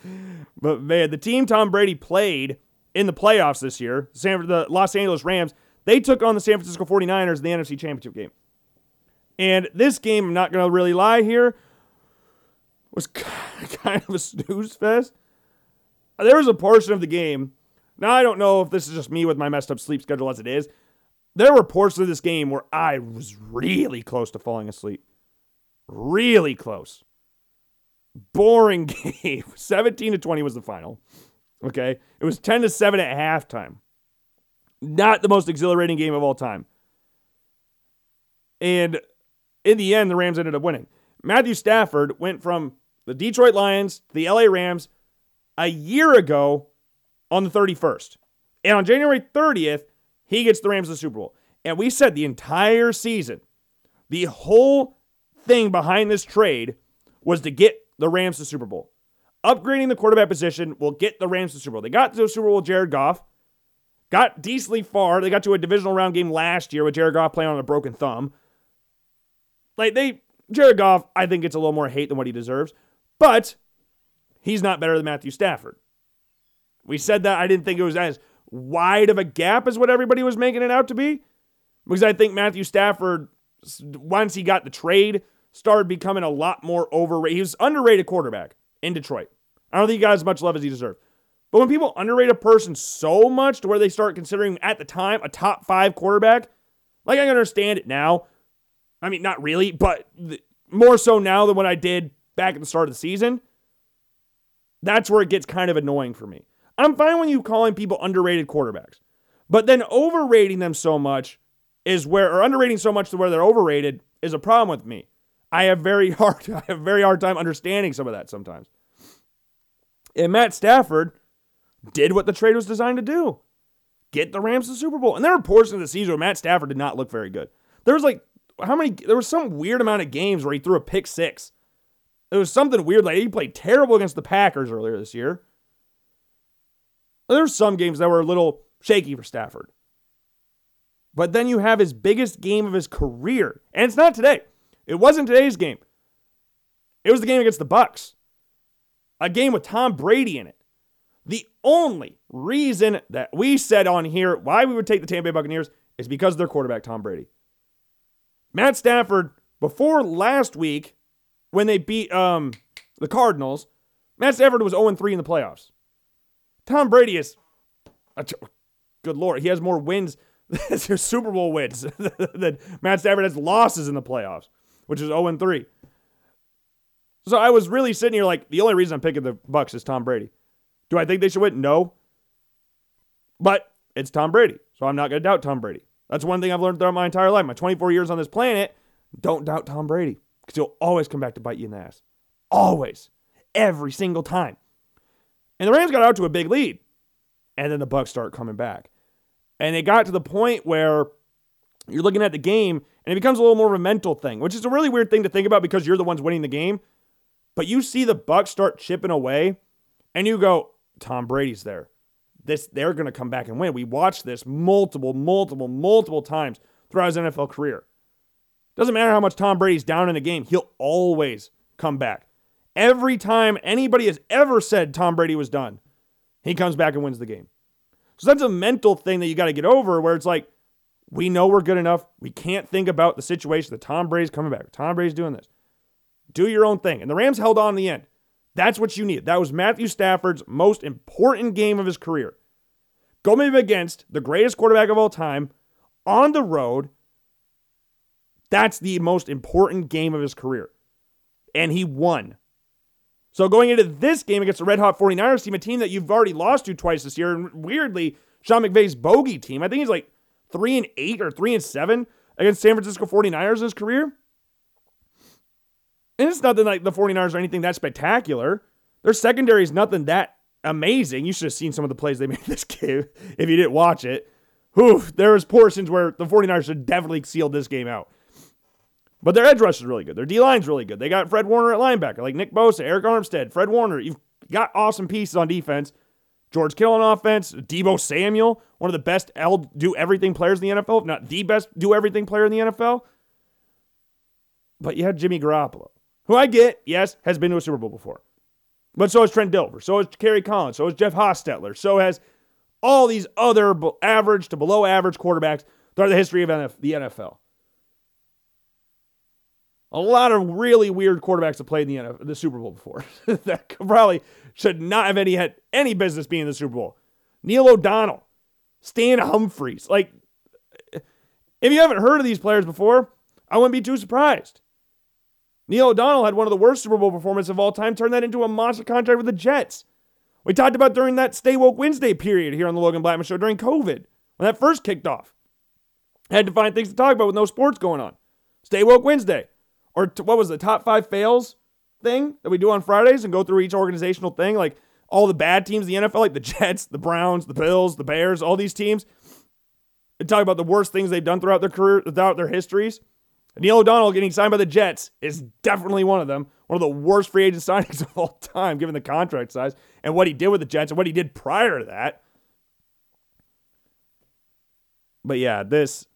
but man, the team Tom Brady played in the playoffs this year, the Los Angeles Rams, they took on the San Francisco 49ers in the NFC Championship game. And this game, I'm not going to really lie here, was kind of a snooze fest. There was a portion of the game. Now, I don't know if this is just me with my messed up sleep schedule as it is. There were portions of this game where I was really close to falling asleep. Really close. Boring game. 17 to 20 was the final. Okay. It was 10 to 7 at halftime. Not the most exhilarating game of all time. And in the end, the Rams ended up winning. Matthew Stafford went from the Detroit Lions to the LA Rams a year ago on the 31st. And on January 30th, he gets the Rams to the Super Bowl. And we said the entire season, the whole thing behind this trade was to get the Rams to the Super Bowl. Upgrading the quarterback position will get the Rams to the Super Bowl. They got to the Super Bowl with Jared Goff, got decently far. They got to a divisional round game last year with Jared Goff playing on a broken thumb. Like they, Jared Goff, I think gets a little more hate than what he deserves, but he's not better than Matthew Stafford. We said that I didn't think it was as wide of a gap as what everybody was making it out to be. Because I think Matthew Stafford, once he got the trade, started becoming a lot more overrated. He was underrated quarterback in Detroit. I don't think he got as much love as he deserved. But when people underrate a person so much to where they start considering at the time a top five quarterback, like I understand it now. I mean, not really, but more so now than what I did back at the start of the season. That's where it gets kind of annoying for me. I'm fine when you calling people underrated quarterbacks, but then overrating them so much is where, or underrating so much to where they're overrated is a problem with me. I have very hard, I have very hard time understanding some of that sometimes. And Matt Stafford did what the trade was designed to do: get the Rams to the Super Bowl. And there were portions of the season where Matt Stafford did not look very good. There was like how many? There was some weird amount of games where he threw a pick six. It was something weird. Like he played terrible against the Packers earlier this year. There's some games that were a little shaky for Stafford. But then you have his biggest game of his career. And it's not today. It wasn't today's game. It was the game against the Bucks. A game with Tom Brady in it. The only reason that we said on here why we would take the Tampa Bay Buccaneers is because of their quarterback, Tom Brady. Matt Stafford, before last week, when they beat um, the Cardinals, Matt Stafford was 0 3 in the playoffs. Tom Brady is, good lord, he has more wins, Super Bowl wins than Matt Stafford has losses in the playoffs, which is 0 3. So I was really sitting here like the only reason I'm picking the Bucks is Tom Brady. Do I think they should win? No. But it's Tom Brady, so I'm not going to doubt Tom Brady. That's one thing I've learned throughout my entire life. My 24 years on this planet, don't doubt Tom Brady because he'll always come back to bite you in the ass. Always. Every single time. And the Rams got out to a big lead. And then the Bucks start coming back. And it got to the point where you're looking at the game and it becomes a little more of a mental thing, which is a really weird thing to think about because you're the ones winning the game. But you see the Bucks start chipping away and you go, Tom Brady's there. This they're going to come back and win. We watched this multiple, multiple, multiple times throughout his NFL career. Doesn't matter how much Tom Brady's down in the game, he'll always come back. Every time anybody has ever said Tom Brady was done, he comes back and wins the game. So that's a mental thing that you got to get over where it's like, we know we're good enough. We can't think about the situation that Tom Brady's coming back. Tom Brady's doing this. Do your own thing. And the Rams held on in the end. That's what you need. That was Matthew Stafford's most important game of his career. Going against the greatest quarterback of all time on the road. That's the most important game of his career. And he won. So going into this game against the Red Hot 49ers team, a team that you've already lost to twice this year, and weirdly, Sean McVay's bogey team, I think he's like three and eight or three and seven against San Francisco 49ers in his career. And it's nothing like the 49ers or anything that spectacular. Their secondary is nothing that amazing. You should have seen some of the plays they made in this game if you didn't watch it. Whew, there was portions where the 49ers should definitely sealed this game out. But their edge rush is really good. Their D line's really good. They got Fred Warner at linebacker, like Nick Bosa, Arik Armstead, Fred Warner. You've got awesome pieces on defense. George Kittle on offense, Deebo Samuel, one of the best L do everything players in the NFL, if not the best do everything player in the NFL. But you had Jimmy Garoppolo, who I get, yes, has been to a Super Bowl before. But so has Trent Dilfer, so has Kerry Collins, so has Jeff Hostetler, so has all these other average to below average quarterbacks throughout the history of the NFL. A lot of really weird quarterbacks have played in the, NFL, the Super Bowl before that probably should not have any had any business being in the Super Bowl. Neil O'Donnell, Stan Humphries. Like, if you haven't heard of these players before, I wouldn't be too surprised. Neil O'Donnell had one of the worst Super Bowl performances of all time, turned that into a monster contract with the Jets. We talked about during that Stay Woke Wednesday period here on the Logan Blackman Show during COVID, when that first kicked off. had to find things to talk about with no sports going on. Stay Woke Wednesday. Or t- what was the top five fails thing that we do on Fridays and go through each organizational thing? Like all the bad teams the NFL, like the Jets, the Browns, the Bills, the Bears, all these teams. And talk about the worst things they've done throughout their career, throughout their histories. Neil O'Donnell getting signed by the Jets is definitely one of them. One of the worst free agent signings of all time, given the contract size and what he did with the Jets and what he did prior to that. But yeah, this.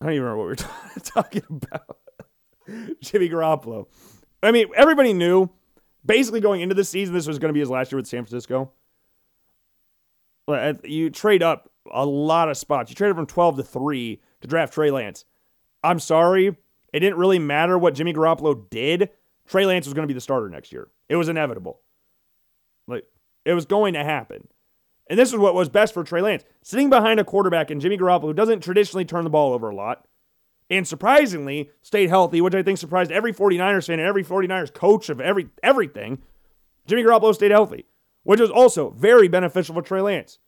I don't even remember what we were talking about. Jimmy Garoppolo. I mean, everybody knew basically going into the season this was going to be his last year with San Francisco. You trade up a lot of spots. You traded from 12 to 3 to draft Trey Lance. I'm sorry. It didn't really matter what Jimmy Garoppolo did. Trey Lance was going to be the starter next year. It was inevitable. Like, it was going to happen. And this is what was best for Trey Lance. Sitting behind a quarterback in Jimmy Garoppolo who doesn't traditionally turn the ball over a lot and surprisingly stayed healthy, which I think surprised every 49ers fan and every 49ers coach of every everything. Jimmy Garoppolo stayed healthy, which was also very beneficial for Trey Lance.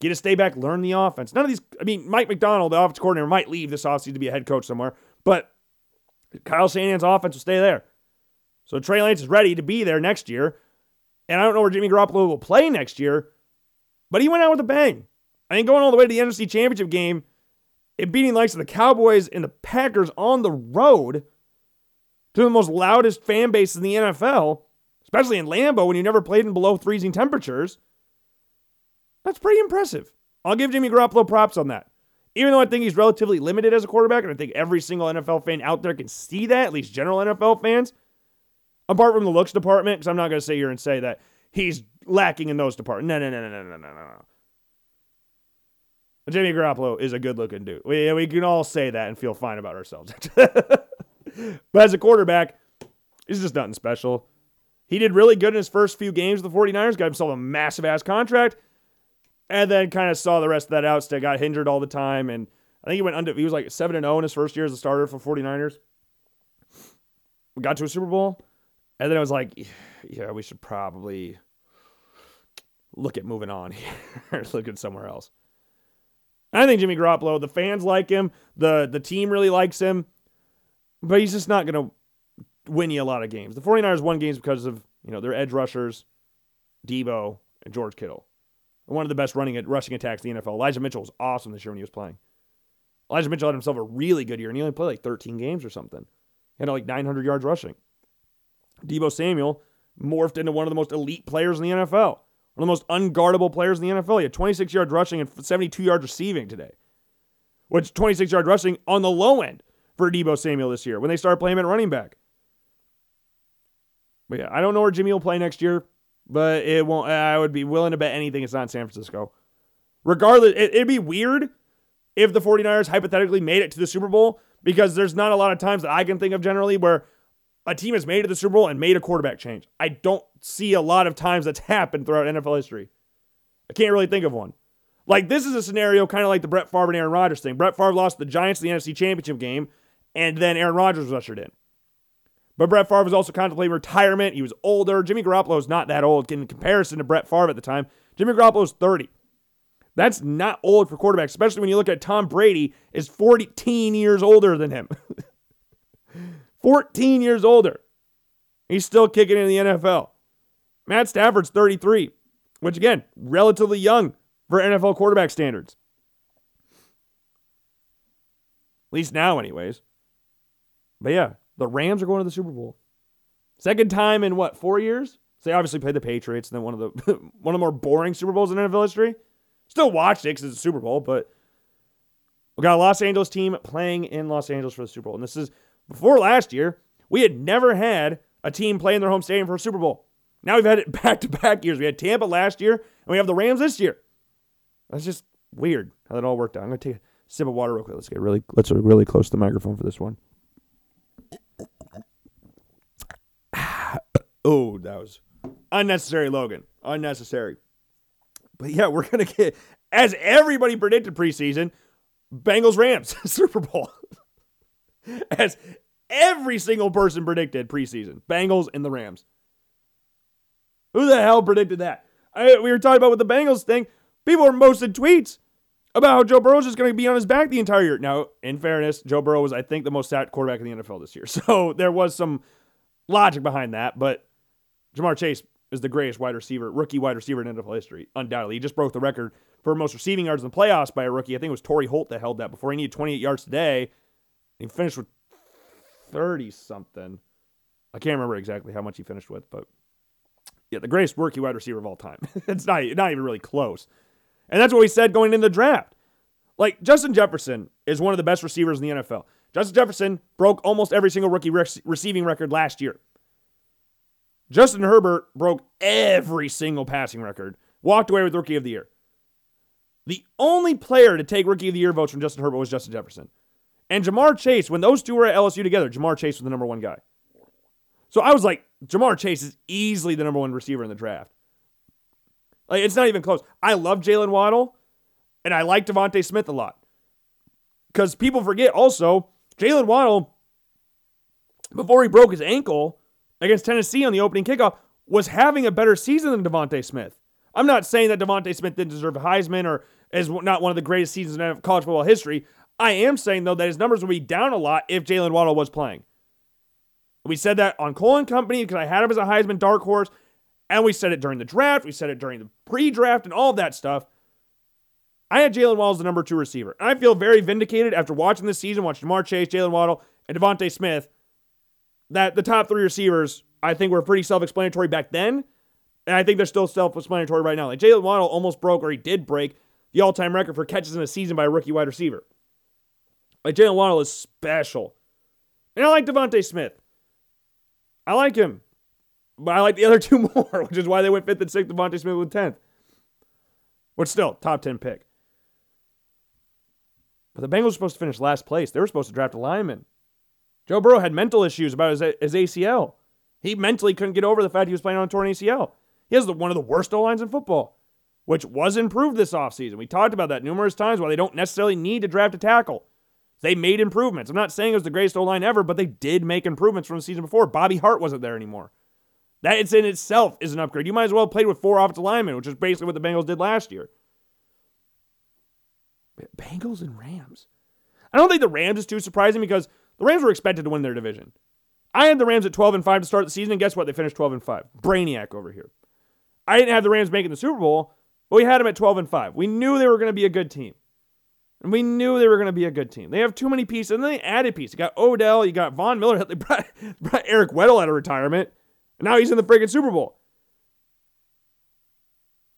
Get to stay back, learn the offense. None of these, I mean, Mike McDaniel, the offense coordinator, might leave this offseason to be a head coach somewhere, but Kyle Shanahan's offense will stay there. So Trey Lance is ready to be there next year. And I don't know where Jimmy Garoppolo will play next year, but he went out with a bang. I mean, going all the way to the NFC Championship game and beating the likes of the Cowboys and the Packers on the road to the most loudest fan base in the NFL, especially in Lambeau when you never played in below freezing temperatures. That's pretty impressive. I'll give Jimmy Garoppolo props on that. Even though I think he's relatively limited as a quarterback, and I think every single NFL fan out there can see that, at least general NFL fans, apart from the looks department, because I'm not going to sit here and say that he's lacking in those departments. No, no, no, no, no, no, no, no. Jimmy Garoppolo is a good looking dude. We, we can all say that and feel fine about ourselves. but as a quarterback, he's just nothing special. He did really good in his first few games with the 49ers, got himself a massive ass contract, and then kind of saw the rest of that out. Still got injured all the time. And I think he went under, he was like 7 and 0 in his first year as a starter for 49ers. We got to a Super Bowl, and then it was like, yeah, we should probably look at moving on here, look at somewhere else. I think Jimmy Garoppolo, the fans like him, the the team really likes him, but he's just not going to win you a lot of games. The 49ers won games because of, you know, their edge rushers, Deebo, and George Kittle. One of the best running at rushing attacks in the NFL. Elijah Mitchell was awesome this year when he was playing. Elijah Mitchell had himself a really good year, and he only played like 13 games or something. He had like 900 yards rushing. Deebo Samuel morphed into one of the most elite players in the NFL. One of the most unguardable players in the NFL. He had 26 yards rushing and 72 yards receiving today, which 26 yard rushing on the low end for Deebo Samuel this year when they started playing him at running back. But yeah, I don't know where Jimmy will play next year, but it won't. I would be willing to bet anything it's not San Francisco. Regardless, it, it'd be weird if the 49ers hypothetically made it to the Super Bowl because there's not a lot of times that I can think of generally where a team has made it to the Super Bowl and made a quarterback change. I don't see a lot of times that's happened throughout NFL history. I can't really think of one. Like this is a scenario kind of like the Brett Favre and Aaron Rodgers thing. Brett Favre lost the Giants the NFC Championship game, and then Aaron Rodgers was ushered in. But Brett Favre was also contemplating retirement. He was older. Jimmy Garoppolo is not that old in comparison to Brett Favre at the time. Jimmy Garoppolo is 30. That's not old for quarterbacks, especially when you look at Tom Brady is 14 years older than him. 14 years older. He's still kicking in the NFL. Matt Stafford's 33, which again, relatively young for NFL quarterback standards. At least now, anyways. But yeah, the Rams are going to the Super Bowl. Second time in what, four years? So they obviously played the Patriots and then one of the one of the more boring Super Bowls in NFL history. Still watched it because it's a Super Bowl, but we got a Los Angeles team playing in Los Angeles for the Super Bowl. And this is before last year, we had never had a team play in their home stadium for a Super Bowl. Now we've had it back to back years. We had Tampa last year, and we have the Rams this year. That's just weird how that all worked out. I'm gonna take a sip of water real quick. Let's get really let's get really close to the microphone for this one. Oh, that was unnecessary, Logan. Unnecessary. But yeah, we're gonna get as everybody predicted preseason, Bengals Rams Super Bowl. as every single person predicted preseason, Bengals and the Rams. Who the hell predicted that? I, we were talking about with the Bengals thing. People are posting tweets about how Joe Burrow is just going to be on his back the entire year. Now, in fairness, Joe Burrow was, I think, the most sacked quarterback in the NFL this year. So there was some logic behind that. But Ja'Marr Chase is the greatest wide receiver, rookie wide receiver in NFL history, undoubtedly. He just broke the record for most receiving yards in the playoffs by a rookie. I think it was Torry Holt that held that before. He needed 28 yards today. He finished with 30 something. I can't remember exactly how much he finished with, but yeah, the greatest rookie wide receiver of all time. it's not, not even really close. And that's what we said going into the draft. Like, Justin Jefferson is one of the best receivers in the NFL. Justin Jefferson broke almost every single rookie re- receiving record last year. Justin Herbert broke every single passing record, walked away with Rookie of the Year. The only player to take Rookie of the Year votes from Justin Herbert was Justin Jefferson. And Ja'Marr Chase, when those two were at LSU together, Ja'Marr Chase was the number one guy. So I was like, Ja'Marr Chase is easily the number one receiver in the draft. Like, it's not even close. I love Jaylen Waddle, and I like DeVonta Smith a lot. Because people forget also, Jaylen Waddle, before he broke his ankle against Tennessee on the opening kickoff, was having a better season than DeVonta Smith. I'm not saying that DeVonta Smith didn't deserve a Heisman or is not one of the greatest seasons in college football history. I am saying, though, that his numbers would be down a lot if Jaylen Waddle was playing. We said that on Cole and Company because I had him as a Heisman dark horse. And we said it during the draft. We said it during the pre draft and all of that stuff. I had Jaylen Waddle as the number two receiver. I feel very vindicated after watching this season, watching Ja'Marr Chase, Jaylen Waddle, and DeVonta Smith, that the top three receivers, I think, were pretty self explanatory back then. And I think they're still self explanatory right now. Like Jaylen Waddle almost broke, or he did break, the all time record for catches in a season by a rookie wide receiver. Like Jaylen Waddle is special. And I like DeVonta Smith. I like him. But I like the other two more, which is why they went fifth and sixth. DeVonta Smith with 10th. But still, top 10 pick. But the Bengals were supposed to finish last place. They were supposed to draft a lineman. Joe Burrow had mental issues about his, his ACL. He mentally couldn't get over the fact he was playing on a torn ACL. He has the, one of the worst O lines in football, which was improved this offseason. We talked about that numerous times why they don't necessarily need to draft a tackle. They made improvements. I'm not saying it was the greatest O line ever, but they did make improvements from the season before. Bobby Hart wasn't there anymore. That in itself is an upgrade. You might as well have played with four offensive linemen, which is basically what the Bengals did last year. Bengals and Rams. I don't think the Rams is too surprising because the Rams were expected to win their division. I had the Rams at 12 and 5 to start the season, and guess what? They finished 12 and 5. Brainiac over here. I didn't have the Rams making the Super Bowl, but we had them at 12 and 5. We knew they were going to be a good team. And we knew they were going to be a good team. They have too many pieces, and then they added pieces. You got Odell, you got Von Miller, they brought, brought Eric Weddle out of retirement. And now he's in the freaking Super Bowl.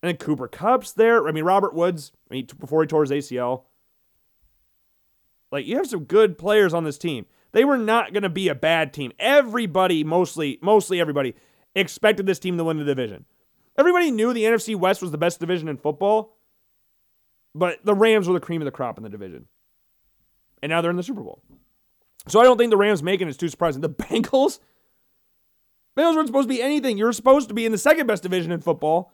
And then Cooper Kupp's there. I mean, Robert Woods, I mean, before he tore his ACL. Like, you have some good players on this team. They were not going to be a bad team. Everybody, mostly, mostly everybody, expected this team to win the division. Everybody knew the NFC West was the best division in football, but the Rams were the cream of the crop in the division. And now they're in the Super Bowl. So I don't think the Rams making is too surprising. The Bengals, Bengals weren't supposed to be anything. You're supposed to be in the second best division in football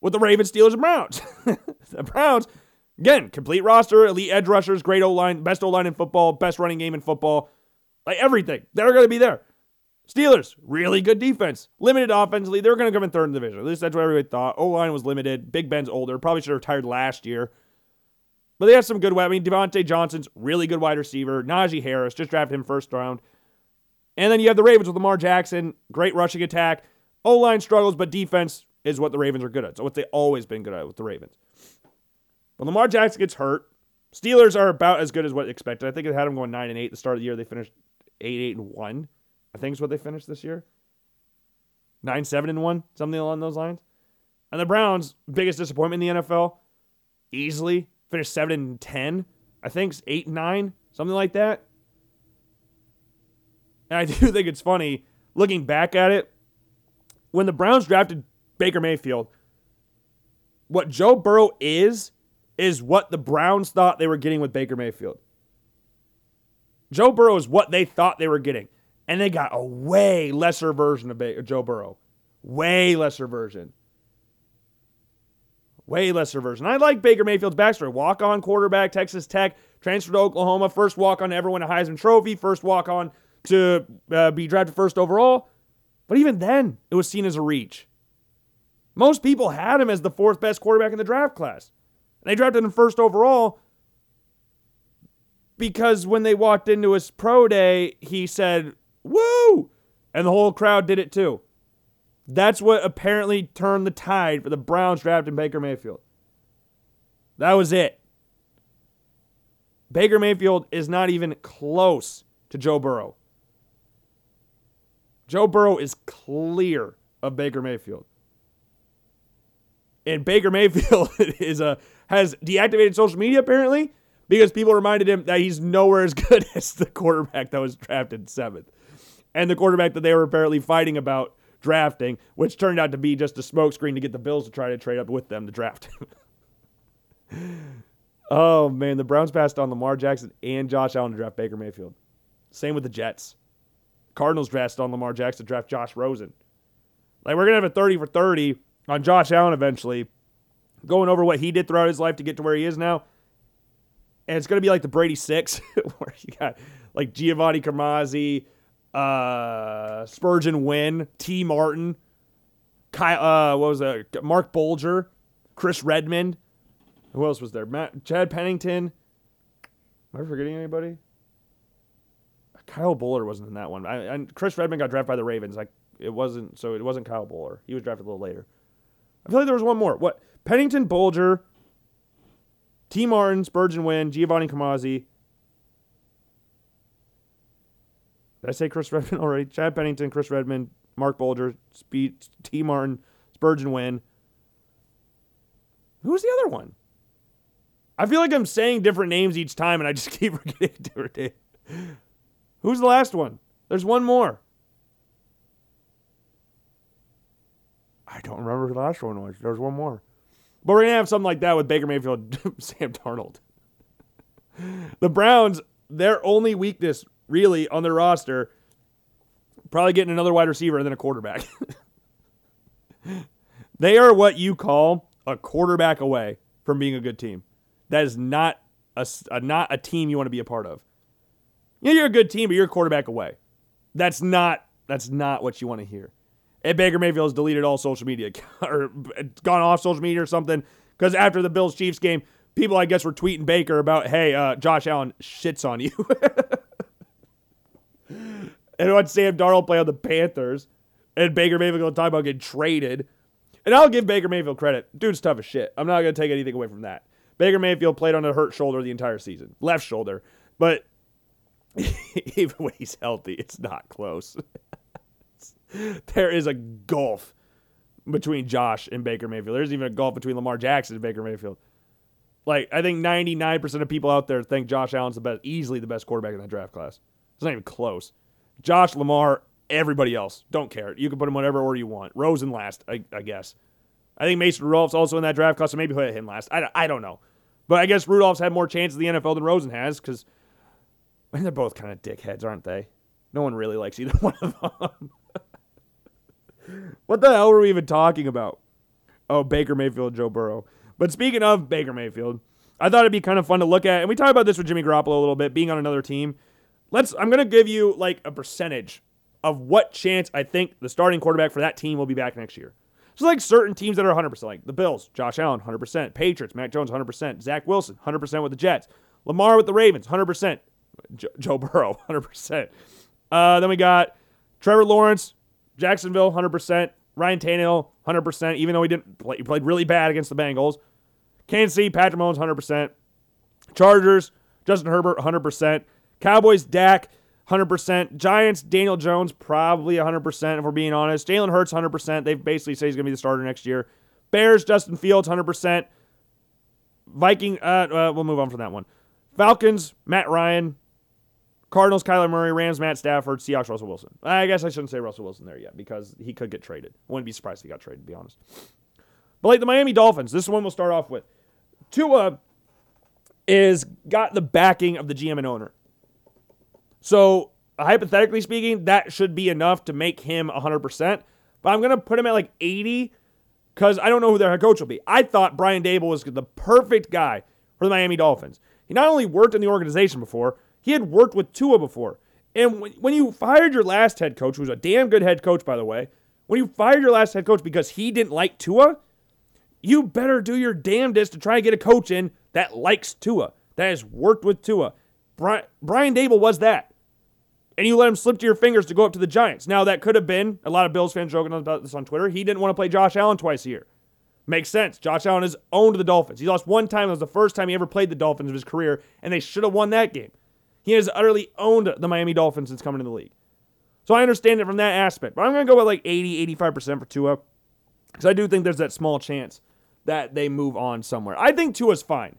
with the Ravens, Steelers, and Browns. the Browns, again, complete roster, elite edge rushers, great O line, best O line in football, best running game in football, like everything. They're going to be there. Steelers, really good defense. Limited offensively. They're going to come in third in the division. At least that's what everybody thought. O line was limited. Big Ben's older. Probably should have retired last year. But they have some good. I mean, Diontae Johnson's really good wide receiver. Najee Harris just drafted him first round. And then you have the Ravens with Lamar Jackson, great rushing attack. O line struggles, but defense is what the Ravens are good at. So what they've always been good at with the Ravens. But Lamar Jackson gets hurt. Steelers are about as good as what expected. I think it had them going nine and eight at the start of the year. They finished eight, eight and one. I think is what they finished this year. Nine, seven, and one, something along those lines. And the Browns, biggest disappointment in the NFL, easily finished seven and ten. I think it's eight nine, something like that. And I do think it's funny looking back at it. When the Browns drafted Baker Mayfield, what Joe Burrow is, is what the Browns thought they were getting with Baker Mayfield. Joe Burrow is what they thought they were getting and they got a way lesser version of Joe Burrow. Way lesser version. Way lesser version. I like Baker Mayfield's backstory. Walk on quarterback, Texas Tech, transferred to Oklahoma, first walk on to ever win a Heisman Trophy, first walk on to uh, be drafted first overall. But even then, it was seen as a reach. Most people had him as the fourth best quarterback in the draft class. They drafted him first overall because when they walked into his pro day, he said, Woo! And the whole crowd did it too. That's what apparently turned the tide for the Browns drafting Baker Mayfield. That was it. Baker Mayfield is not even close to Joe Burrow. Joe Burrow is clear of Baker Mayfield. And Baker Mayfield is a has deactivated social media apparently because people reminded him that he's nowhere as good as the quarterback that was drafted seventh and the quarterback that they were apparently fighting about drafting, which turned out to be just a smokescreen to get the Bills to try to trade up with them to draft oh man, the Browns passed on Lamar Jackson and Josh Allen to draft Baker Mayfield. Same with the Jets. Cardinals drafted on Lamar Jackson to draft Josh Rosen. Like we're gonna have a 30 for 30 on Josh Allen eventually, going over what he did throughout his life to get to where he is now. And it's gonna be like the Brady Six, where you got like Giovanni Carmazzi, uh, Spurgeon Wynn, Tee Martin, Kyle, uh, what was that? Marc Bulger, Chris Redman. Who else was there? Matt, Chad Pennington. Am I forgetting anybody? Kyle Boller wasn't in that one. I, and Chris Redman got drafted by the Ravens. Like it wasn't, so it wasn't Kyle Boller. He was drafted a little later. I feel like there was one more. What? Pennington, Bulger, Tee Martin, Spurgeon Wynn, Giovanni Carmazzi, Did I say Chris Redman already? Chad Pennington, Chris Redman, Marc Bulger, Speed, Tee Martin, Spurgeon Wynn. Who's the other one? I feel like I'm saying different names each time and I just keep forgetting different names. Who's the last one? There's one more. I don't remember who the last one was. There's one more. But we're going to have something like that with Baker Mayfield Sam Darnold. the Browns, their only weakness really on their roster, probably getting another wide receiver and then a quarterback. they are what you call a quarterback away from being a good team. That is not a, a not a team you want to be a part of. Yeah, you're a good team, but you're a quarterback away. That's not that's not what you want to hear. And Baker Mayfield has deleted all social media or gone off social media or something because after the Bills Chiefs game, people I guess were tweeting Baker about, "Hey, uh, Josh Allen shits on you." and watch Sam Darnold play on the Panthers, and Baker Mayfield going to talk about getting traded. And I'll give Baker Mayfield credit. Dude's tough as shit. I'm not going to take anything away from that. Baker Mayfield played on a hurt shoulder the entire season, left shoulder. But even when he's healthy, it's not close. there is a gulf between Josh and Baker Mayfield. There's even a gulf between Lamar Jackson and Baker Mayfield. Like, I think 99% of people out there think Josh Allen's the best, easily the best quarterback in that draft class. It's not even close. Josh Lamar, everybody else. Don't care. You can put him whatever order you want. Rosen last, I, I guess. I think Mason Rudolph's also in that draft class, so maybe put him last. I, I don't know. But I guess Rudolph's had more chances in the NFL than Rosen has because they're both kind of dickheads, aren't they? No one really likes either one of them. What the hell were we even talking about? Oh, Baker Mayfield, Joe Burrow. But speaking of Baker Mayfield, I thought it'd be kind of fun to look at, and we talked about this with Jimmy Garoppolo a little bit, being on another team. Let's. I'm gonna give you like a percentage of what chance I think the starting quarterback for that team will be back next year. So like certain teams that are 100%, like the Bills, Josh Allen, 100%, Patriots, Mac Jones, 100%, Zach Wilson, 100% with the Jets, Lamar with the Ravens, 100%, Joe Burrow, 100%. Uh, then we got Trevor Lawrence, Jacksonville, 100%, Ryan Tannehill, 100%, even though he didn't play, he played really bad against the Bengals. Kansas City, Patrick Mahomes, 100%. Chargers, Justin Herbert, 100%. Cowboys, Dak, 100%. Giants, Daniel Jones, probably 100%, if we're being honest. Jalen Hurts, 100%. They basically say he's going to be the starter next year. Bears, Justin Fields, 100%. Viking, uh, uh, we'll move on from that one. Falcons, Matt Ryan. Cardinals, Kyler Murray. Rams, Matt Stafford. Seahawks, Russell Wilson. I guess I shouldn't say Russell Wilson there yet because he could get traded. Wouldn't be surprised if he got traded, to be honest. But like the Miami Dolphins, this one we'll start off with. Tua is got the backing of the GM and owner. So, hypothetically speaking, that should be enough to make him 100%. But I'm going to put him at like 80 because I don't know who their head coach will be. I thought Brian Daboll was the perfect guy for the Miami Dolphins. He not only worked in the organization before, he had worked with Tua before. And when you fired your last head coach, who was a damn good head coach, by the way, when you fired your last head coach because he didn't like Tua, you better do your damnedest to try and get a coach in that likes Tua, that has worked with Tua. Brian, Brian Daboll was that. And you let him slip to your fingers to go up to the Giants. Now, that could have been a lot of Bills fans joking about this on Twitter. He didn't want to play Josh Allen twice a year. Makes sense. Josh Allen has owned the Dolphins. He lost one time. It was the first time he ever played the Dolphins of his career, and they should have won that game. He has utterly owned the Miami Dolphins since coming to the league. So I understand it from that aspect. But I'm going to go with like 80, 85% for Tua. Because I do think there's that small chance that they move on somewhere. I think Tua's fine.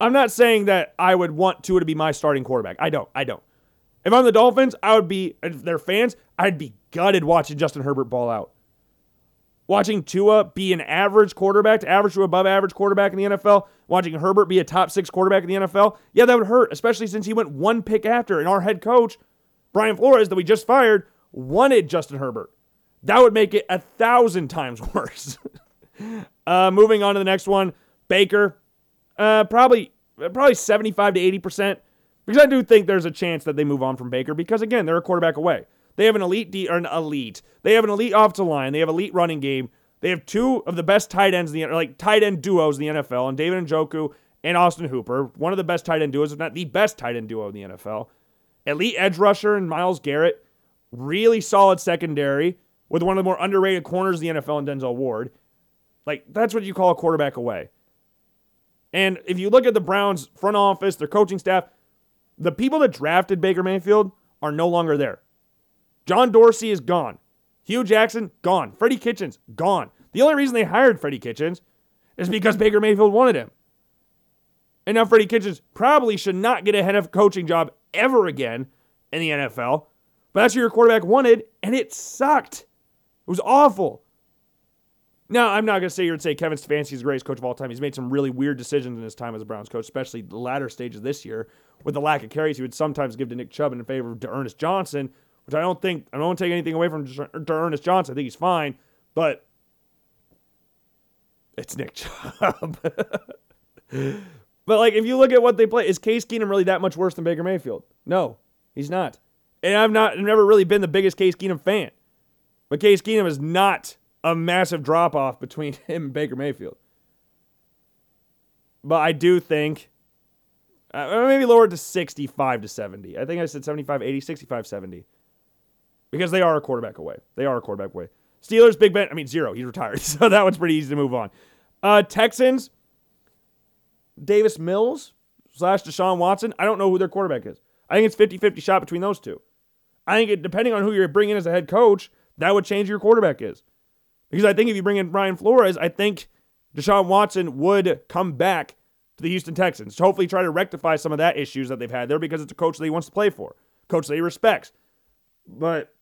I'm not saying that I would want Tua to be my starting quarterback. I don't. I don't. If I'm the Dolphins, I would be, if they're fans, I'd be gutted watching Justin Herbert ball out. Watching Tua be an average quarterback to average to above average quarterback in the NFL, watching Herbert be a top six quarterback in the NFL, yeah, that would hurt, especially since he went one pick after. And our head coach, Brian Flores, that we just fired, wanted Justin Herbert. That would make it a thousand times worse. Uh, moving on to the next one, Baker, uh, probably probably 75 to 80 percent, because I do think there's a chance that they move on from Baker because again they're a quarterback away. They have an elite D or an elite. They have an elite offensive line. They have elite running game. They have two of the best tight ends in the like tight end duos in the NFL, and David Njoku and Austin Hooper, one of the best tight end duos, if not the best tight end duo in the NFL. Elite edge rusher and Myles Garrett, really solid secondary with one of the more underrated corners in the NFL in Denzel Ward. Like, that's what you call a quarterback away. And if you look at the Browns' front office, their coaching staff, the people that drafted Baker Mayfield are no longer there. John Dorsey is gone. Hue Jackson, gone. Freddie Kitchens, gone. The only reason they hired Freddie Kitchens is because Baker Mayfield wanted him. And now Freddie Kitchens probably should not get a head of coaching job ever again in the NFL. But that's what your quarterback wanted, and it sucked. It was awful. Now, I'm not going to say here and say Kevin Stefanski is the greatest coach of all time. He's made some really weird decisions in his time as a Browns coach, especially the latter stages this year with the lack of carries he would sometimes give to Nick Chubb in favor of Ernest Johnson, which I don't think, I don't take anything away from to Ernest Johnson. I think he's fine, but it's Nick Chubb. but like, if you look at what they play, is Case Keenum really that much worse than Baker Mayfield? No, he's not. And I've not, I've never really been the biggest Case Keenum fan. But Case Keenum is not a massive drop off between him and Baker Mayfield. But I do think uh, maybe lower it to 65 to 70. I think I said 75, 80, 65, 70. Because they are a quarterback away. They are a quarterback away. Steelers, Big Ben, I mean, zero. He's retired. So that one's pretty easy to move on. Uh, Texans, Davis Mills slash Deshaun Watson. I don't know who their quarterback is. I think it's 50 50 shot between those two. I think it, depending on who you're bringing as a head coach, that would change your quarterback is. Because I think if you bring in Brian Flores, I think Deshaun Watson would come back to the Houston Texans to hopefully try to rectify some of that issues that they've had there because it's a coach that he wants to play for, coach that he respects. But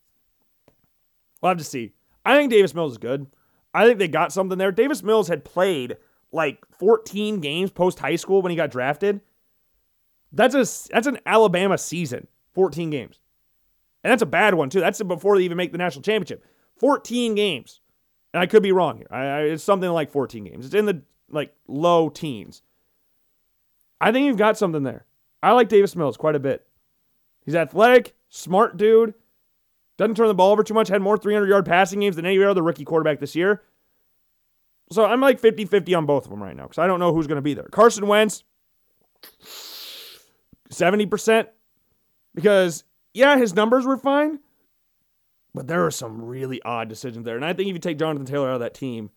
We'll have to see. I think Davis Mills is good. I think they got something there. Davis Mills had played like 14 games post high school when he got drafted. That's a that's an Alabama season, 14 games. And that's a bad one too. That's before they even make the national championship. 14 games. And I could be wrong here. I, I, it's something like 14 games. It's in the like low teens. I think you've got something there. I like Davis Mills quite a bit. He's athletic, smart dude, doesn't turn the ball over too much, had more 300 yard passing games than any other rookie quarterback this year. So I'm like 50 50 on both of them right now because I don't know who's going to be there. Carson Wentz, 70%. Because, yeah, his numbers were fine, but there are some really odd decisions there. And I think if you take Jonathan Taylor out of that team,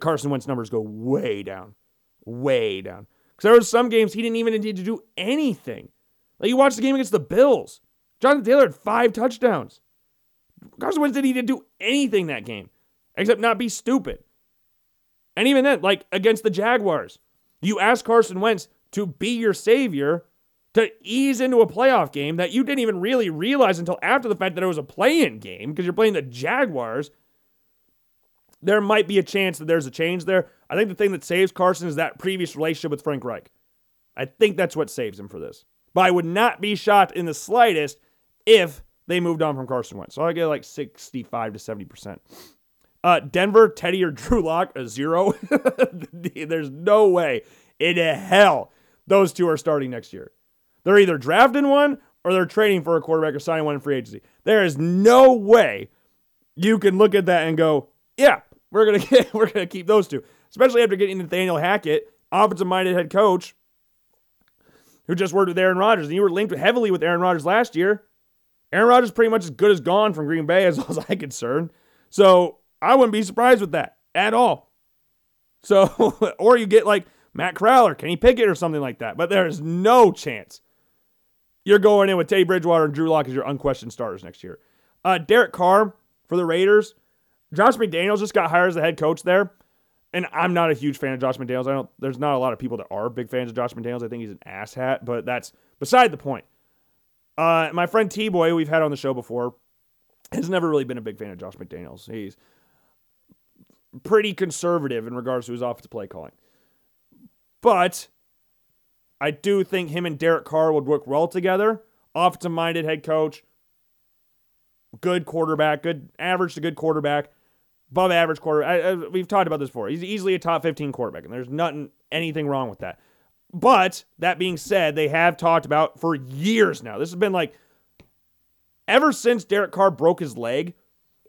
Carson Wentz numbers go way down. Way down. Because there were some games he didn't even need to do anything. Like you watch the game against the Bills. Jonathan Taylor had five touchdowns. Carson Wentz didn't do anything that game except not be stupid. And even then, like against the Jaguars, you ask Carson Wentz to be your savior to ease into a playoff game that you didn't even really realize until after the fact that it was a play in game because you're playing the Jaguars. There might be a chance that there's a change there. I think the thing that saves Carson is that previous relationship with Frank Reich. I think that's what saves him for this. But I would not be shocked in the slightest if they moved on from Carson Wentz. So I get like 65 to 70%. Uh, Denver, Teddy or Drew Lock, a zero. There's no way in hell those two are starting next year. They're either drafting one or they're trading for a quarterback or signing one in free agency. There is no way you can look at that and go, yeah, we're gonna get we're gonna keep those two. Especially after getting Nathaniel Hackett, offensive minded head coach, who just worked with Aaron Rodgers. And you were linked heavily with Aaron Rodgers last year. Aaron Rodgers pretty much as good as gone from Green Bay as far as I'm concerned. So I wouldn't be surprised with that at all. So, or you get like Matt Corral or Kenny Pickett or something like that. But there's no chance you're going in with Teddy Bridgewater and Drew Lock as your unquestioned starters next year. Uh, Derek Carr for the Raiders. Josh McDaniels just got hired as the head coach there. And I'm not a huge fan of Josh McDaniels. I don't there's not a lot of people that are big fans of Josh McDaniels. I think he's an asshat, but that's beside the point. Uh, my friend T Boy, we've had on the show before, has never really been a big fan of Josh McDaniels. He's pretty conservative in regards to his offensive play calling. But I do think him and Derek Carr would work well together. Offensive minded head coach, good quarterback, good average to good quarterback, above average quarterback. I, I, we've talked about this before. He's easily a top 15 quarterback, and there's nothing, anything wrong with that. But that being said, they have talked about for years now. This has been like ever since Derek Carr broke his leg.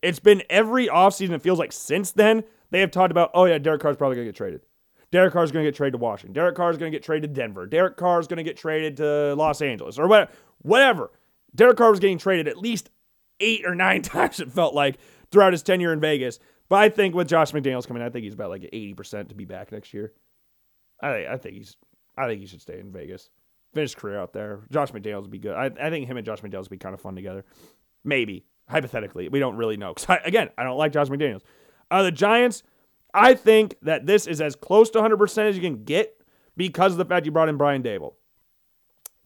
It's been every offseason, it feels like since then, they have talked about, oh yeah, Derek Carr's probably going to get traded. Derek Carr's going to get traded to Washington. Derek Carr's going to get traded to Denver. Derek Carr's going to get traded to Los Angeles or whatever. whatever. Derek Carr was getting traded at least eight or nine times, it felt like, throughout his tenure in Vegas. But I think with Josh McDaniels coming, I think he's about like 80% to be back next year. I, I think he's I think he should stay in Vegas. Finish career out there. Josh McDaniels would be good. I, I think him and Josh McDaniels would be kind of fun together. Maybe. Hypothetically. We don't really know. Because, again, I don't like Josh McDaniels. Uh, the Giants, I think that this is as close to 100% as you can get because of the fact you brought in Brian Daboll.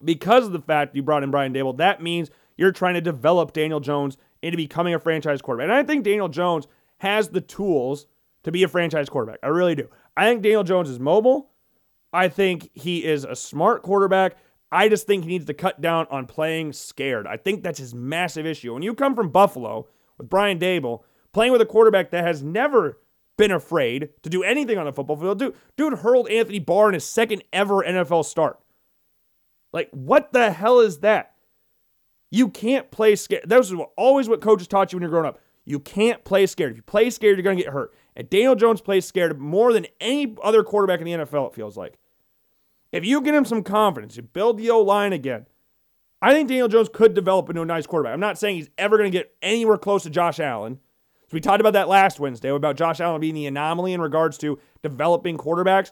Because of the fact you brought in Brian Daboll, that means you're trying to develop Daniel Jones into becoming a franchise quarterback. And I think Daniel Jones has the tools to be a franchise quarterback. I really do. I think Daniel Jones is mobile. I think he is a smart quarterback. I just think he needs to cut down on playing scared. I think that's his massive issue. When you come from Buffalo with Brian Daboll, playing with a quarterback that has never been afraid to do anything on the football field, dude, dude hurled Anthony Barr in his second ever NFL start. Like, what the hell is that? You can't play scared. That was always what coaches taught you when you're growing up. You can't play scared. If you play scared, you're going to get hurt. And Daniel Jones plays scared more than any other quarterback in the NFL, it feels like. If you get him some confidence, you build the O line again, I think Daniel Jones could develop into a nice quarterback. I'm not saying he's ever going to get anywhere close to Josh Allen. So we talked about that last Wednesday about Josh Allen being the anomaly in regards to developing quarterbacks.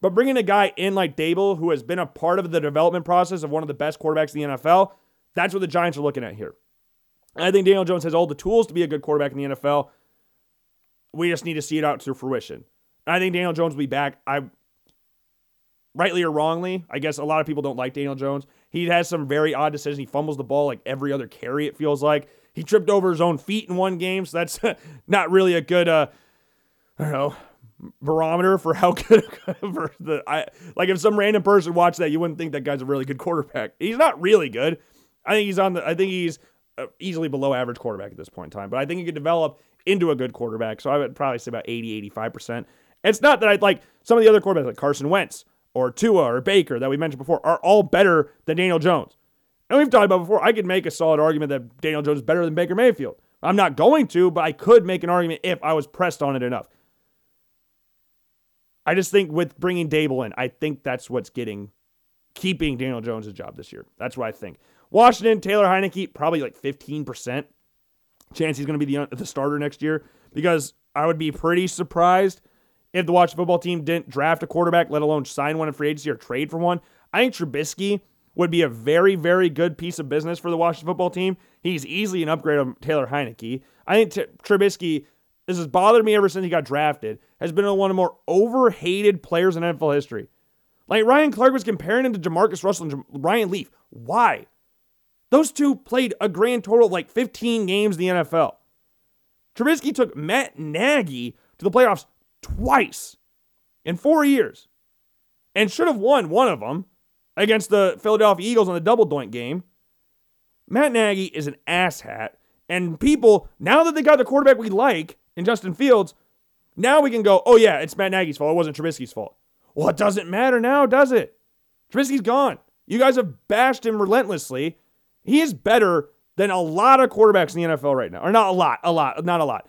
But bringing a guy in like Daboll, who has been a part of the development process of one of the best quarterbacks in the NFL, that's what the Giants are looking at here. I think Daniel Jones has all the tools to be a good quarterback in the NFL. We just need to see it out to fruition. I think Daniel Jones will be back. I rightly or wrongly, I guess a lot of people don't like Daniel Jones. He has some very odd decisions. He fumbles the ball like every other carry, it feels like. He tripped over his own feet in one game, so that's not really a good, uh, I don't know, barometer for how good for the I like if some random person watched that, you wouldn't think that guy's a really good quarterback. He's not really good. I think he's on the. I think he's uh, easily below average quarterback at this point in time, but I think he could develop into a good quarterback. So I would probably say about 80, 85%. It's not that I'd like some of the other quarterbacks like Carson Wentz or Tua or Baker that we mentioned before are all better than Daniel Jones. And we've talked about before, I could make a solid argument that Daniel Jones is better than Baker Mayfield. I'm not going to, but I could make an argument if I was pressed on it enough. I just think with bringing Daboll in, I think that's what's getting, keeping Daniel Jones' job this year. That's what I think. Washington, Taylor Heinicke, probably like 15% chance he's going to be the, the starter next year because I would be pretty surprised if the Washington football team didn't draft a quarterback, let alone sign one in free agency or trade for one. I think Trubisky would be a very, very good piece of business for the Washington football team. He's easily an upgrade on Taylor Heinicke. I think T- Trubisky, this has bothered me ever since he got drafted, has been one of the more overhated players in NFL history. Like Ryan Clark was comparing him to JaMarcus Russell and Ryan Leaf. Why? Those two played a grand total of like 15 games in the NFL. Trubisky took Matt Nagy to the playoffs twice in four years and should have won one of them against the Philadelphia Eagles in the double doink game. Matt Nagy is an asshat. And people, now that they got the quarterback we like in Justin Fields, now we can go, oh, yeah, it's Matt Nagy's fault. It wasn't Trubisky's fault. Well, it doesn't matter now, does it? Trubisky's gone. You guys have bashed him relentlessly. He is better than a lot of quarterbacks in the NFL right now. Or not a lot, a lot, not a lot.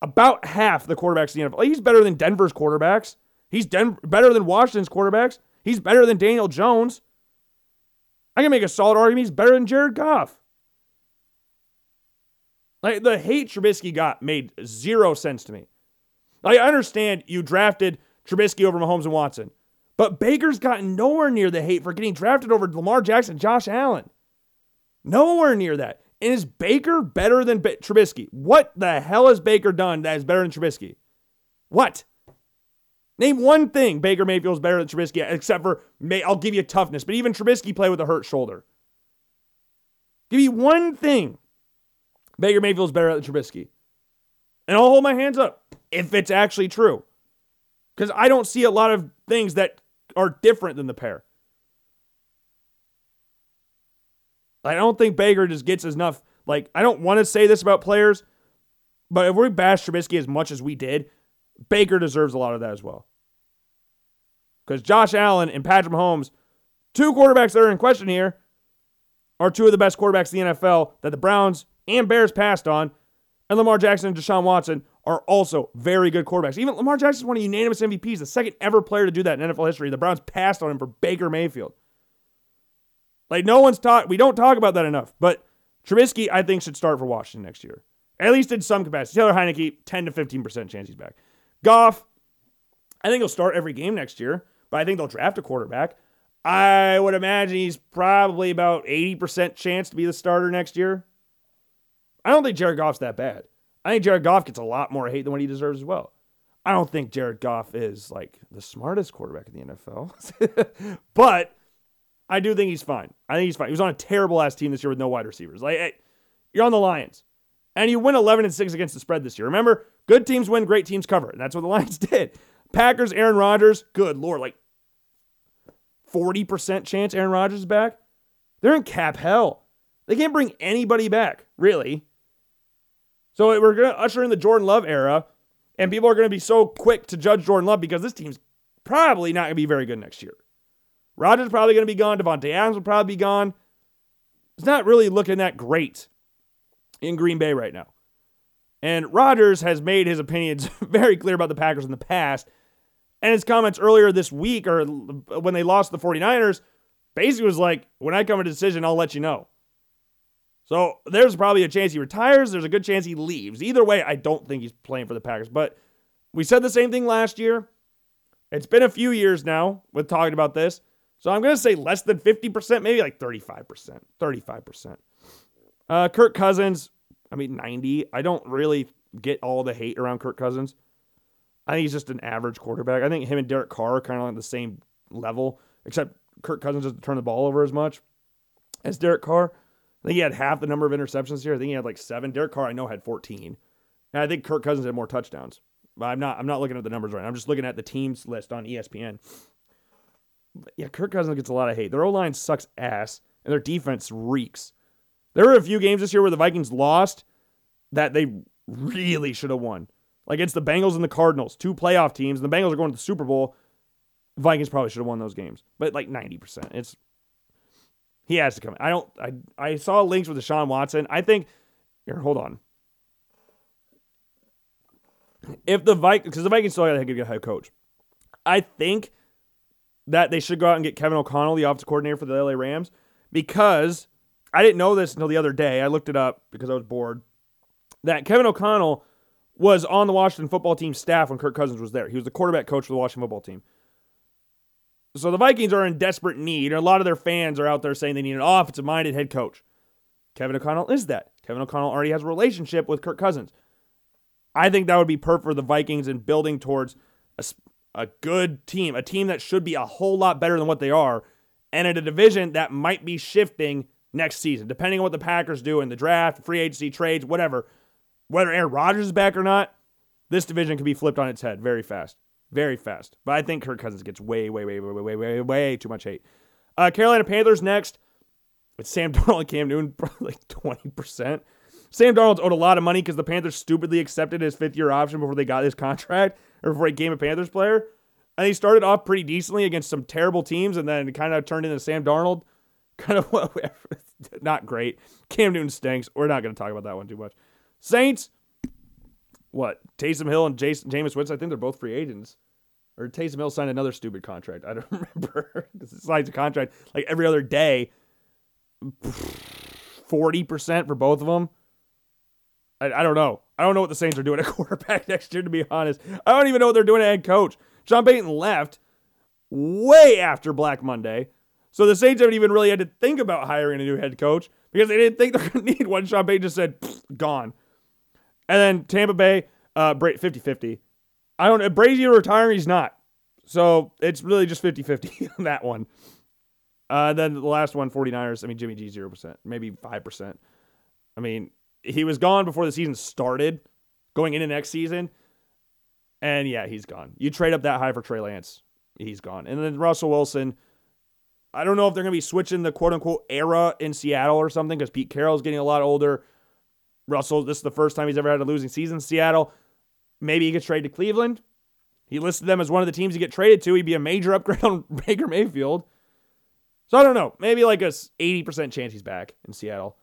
About half the quarterbacks in the NFL. He's better than Denver's quarterbacks. He's Den- better than Washington's quarterbacks. He's better than Daniel Jones. I can make a solid argument he's better than Jared Goff. Like the hate Trubisky got made zero sense to me. Like, I understand you drafted Trubisky over Mahomes and Watson, but Baker's gotten nowhere near the hate for getting drafted over Lamar Jackson, and Josh Allen. Nowhere near that. And is Baker better than ba- Trubisky? What the hell has Baker done that is better than Trubisky? What? Name one thing Baker Mayfield's better than Trubisky, except for May. I'll give you toughness, but even Trubisky played with a hurt shoulder. Give me one thing Baker Mayfield's better than Trubisky, and I'll hold my hands up if it's actually true, because I don't see a lot of things that are different than the pair. I don't think Baker just gets enough. Like, I don't want to say this about players, but if we bash Trubisky as much as we did, Baker deserves a lot of that as well. Because Josh Allen and Patrick Mahomes, two quarterbacks that are in question here, are two of the best quarterbacks in the NFL that the Browns and Bears passed on. And Lamar Jackson and Deshaun Watson are also very good quarterbacks. Even Lamar Jackson is one of unanimous MVPs, the second ever player to do that in NFL history. The Browns passed on him for Baker Mayfield. Like no one's taught. We don't talk about that enough. But Trubisky, I think, should start for Washington next year, at least in some capacity. Taylor Heinicke, ten to fifteen percent chance he's back. Goff, I think he'll start every game next year, but I think they'll draft a quarterback. I would imagine he's probably about eighty percent chance to be the starter next year. I don't think Jared Goff's that bad. I think Jared Goff gets a lot more hate than what he deserves as well. I don't think Jared Goff is like the smartest quarterback in the NFL, but I do think he's fine. I think he's fine. He was on a terrible ass team this year with no wide receivers. Like, hey, you're on the Lions, and you win 11 and six against the spread this year. Remember, good teams win, great teams cover, and that's what the Lions did. Packers, Aaron Rodgers, good lord, like 40% chance Aaron Rodgers is back. They're in cap hell. They can't bring anybody back, really. So we're going to usher in the Jordan Love era, and people are going to be so quick to judge Jordan Love because this team's probably not going to be very good next year. Rodgers probably going to be gone. Davante Adams will probably be gone. It's not really looking that great in Green Bay right now. And Rodgers has made his opinions very clear about the Packers in the past. And his comments earlier this week, or when they lost the 49ers, basically was like, when I come to a decision, I'll let you know. So there's probably a chance he retires. There's a good chance he leaves. Either way, I don't think he's playing for the Packers. But we said the same thing last year. It's been a few years now with talking about this. So I'm going to say less than 50%, maybe like 35%. 35%. Uh, Kirk Cousins, I mean, 90. I don't really get all the hate around Kirk Cousins. I think he's just an average quarterback. I think him and Derek Carr are kind of on the same level, except Kirk Cousins doesn't turn the ball over as much as Derek Carr. I think he had half the number of interceptions here. I think he had like seven. Derek Carr, I know, had 14. And I think Kirk Cousins had more touchdowns. But I'm not I'm not looking at the numbers right. I'm just looking at the teams list on ESPN. Yeah, Kirk Cousins gets a lot of hate. Their O line sucks ass, and their defense reeks. There were a few games this year where the Vikings lost that they really should have won. Like it's the Bengals and the Cardinals, two playoff teams, and the Bengals are going to the Super Bowl. Vikings probably should have won those games, but like 90%. It's he has to come. I don't I I saw links with Deshaun Watson. I think here, hold on. If the Vikings because the Vikings still got to get a head coach. I think that they should go out and get Kevin O'Connell, the offensive coordinator for the LA Rams, because I didn't know this until the other day. I looked it up because I was bored. That Kevin O'Connell was on the Washington football team staff when Kirk Cousins was there. He was the quarterback coach for the Washington football team. So the Vikings are in desperate need, a lot of their fans are out there saying they need an offensive minded head coach. Kevin O'Connell is that. Kevin O'Connell already has a relationship with Kirk Cousins. I think that would be perfect for the Vikings in building towards a, a good team, a team that should be a whole lot better than what they are, and in a division that might be shifting next season, depending on what the Packers do in the draft, free agency trades, whatever. Whether Aaron Rodgers is back or not, this division can be flipped on its head very fast. Very fast. But I think Kirk Cousins gets way, way, way, way, way, way, way, way too much hate. Uh, Carolina Panthers next. It's Sam Darnold and Cam Newton, like 20%. Sam Darnold's owed a lot of money because the Panthers stupidly accepted his fifth year option before they got his contract or before he became a Panthers player. And he started off pretty decently against some terrible teams and then kind of turned into Sam Darnold. Kind of not great. Cam Newton stinks. We're not going to talk about that one too much. Saints, what? Taysom Hill and Jason, Jameis Winston, I think they're both free agents. Or Taysom Hill signed another stupid contract. I don't remember. He signs a contract like every other day. 40% for both of them. I, I don't know. I don't know what the Saints are doing at quarterback next year, to be honest. I don't even know what they're doing at head coach. Sean Payton left way after Black Monday. So the Saints haven't even really had to think about hiring a new head coach because they didn't think they're going to need one. Sean Payton just said, gone. And then Tampa Bay, uh, 50 50. I don't know. Either retiring, he's not. So it's really just 50 50 on that one. Uh, then the last one, 49ers. I mean, Jimmy G, 0%, maybe 5%. I mean, he was gone before the season started, going into next season. And yeah, he's gone. You trade up that high for Trey Lance, he's gone. And then Russell Wilson. I don't know if they're going to be switching the quote unquote era in Seattle or something because Pete Carroll's getting a lot older. Russell, this is the first time he's ever had a losing season in Seattle. Maybe he gets traded to Cleveland. He listed them as one of the teams he get traded to. He'd be a major upgrade on Baker Mayfield. So I don't know. Maybe like a 80% chance he's back in Seattle.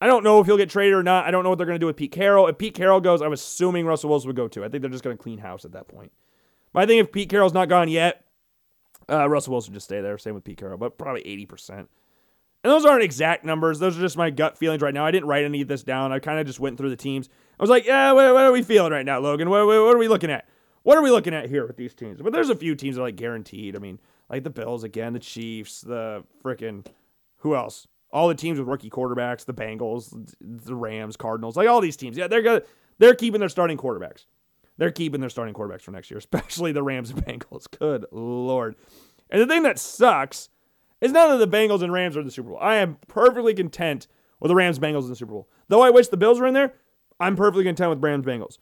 I don't know if he'll get traded or not. I don't know what they're going to do with Pete Carroll. If Pete Carroll goes, I'm assuming Russell Wilson would go too. I think they're just going to clean house at that point. But I think if Pete Carroll's not gone yet, uh, Russell Wilson just stay there. Same with Pete Carroll, but probably 80%. And those aren't exact numbers. Those are just my gut feelings right now. I didn't write any of this down. I kind of just went through the teams. I was like, yeah, what, what are we feeling right now, Logan? What, what, what, are we looking at? What are we looking at here with these teams? But there's a few teams that are like guaranteed. I mean, like the Bills again, the Chiefs, the freaking who else? All the teams with rookie quarterbacks, the Bengals, the Rams, Cardinals, like all these teams. Yeah, they're good. They're keeping their starting quarterbacks. They're keeping their starting quarterbacks for next year, especially the Rams and Bengals. Good lord. And the thing that sucks is none of the Bengals and Rams are in the Super Bowl. I am perfectly content with the Rams Bengals in the Super Bowl. Though I wish the Bills were in there, I'm perfectly content with Rams Bengals.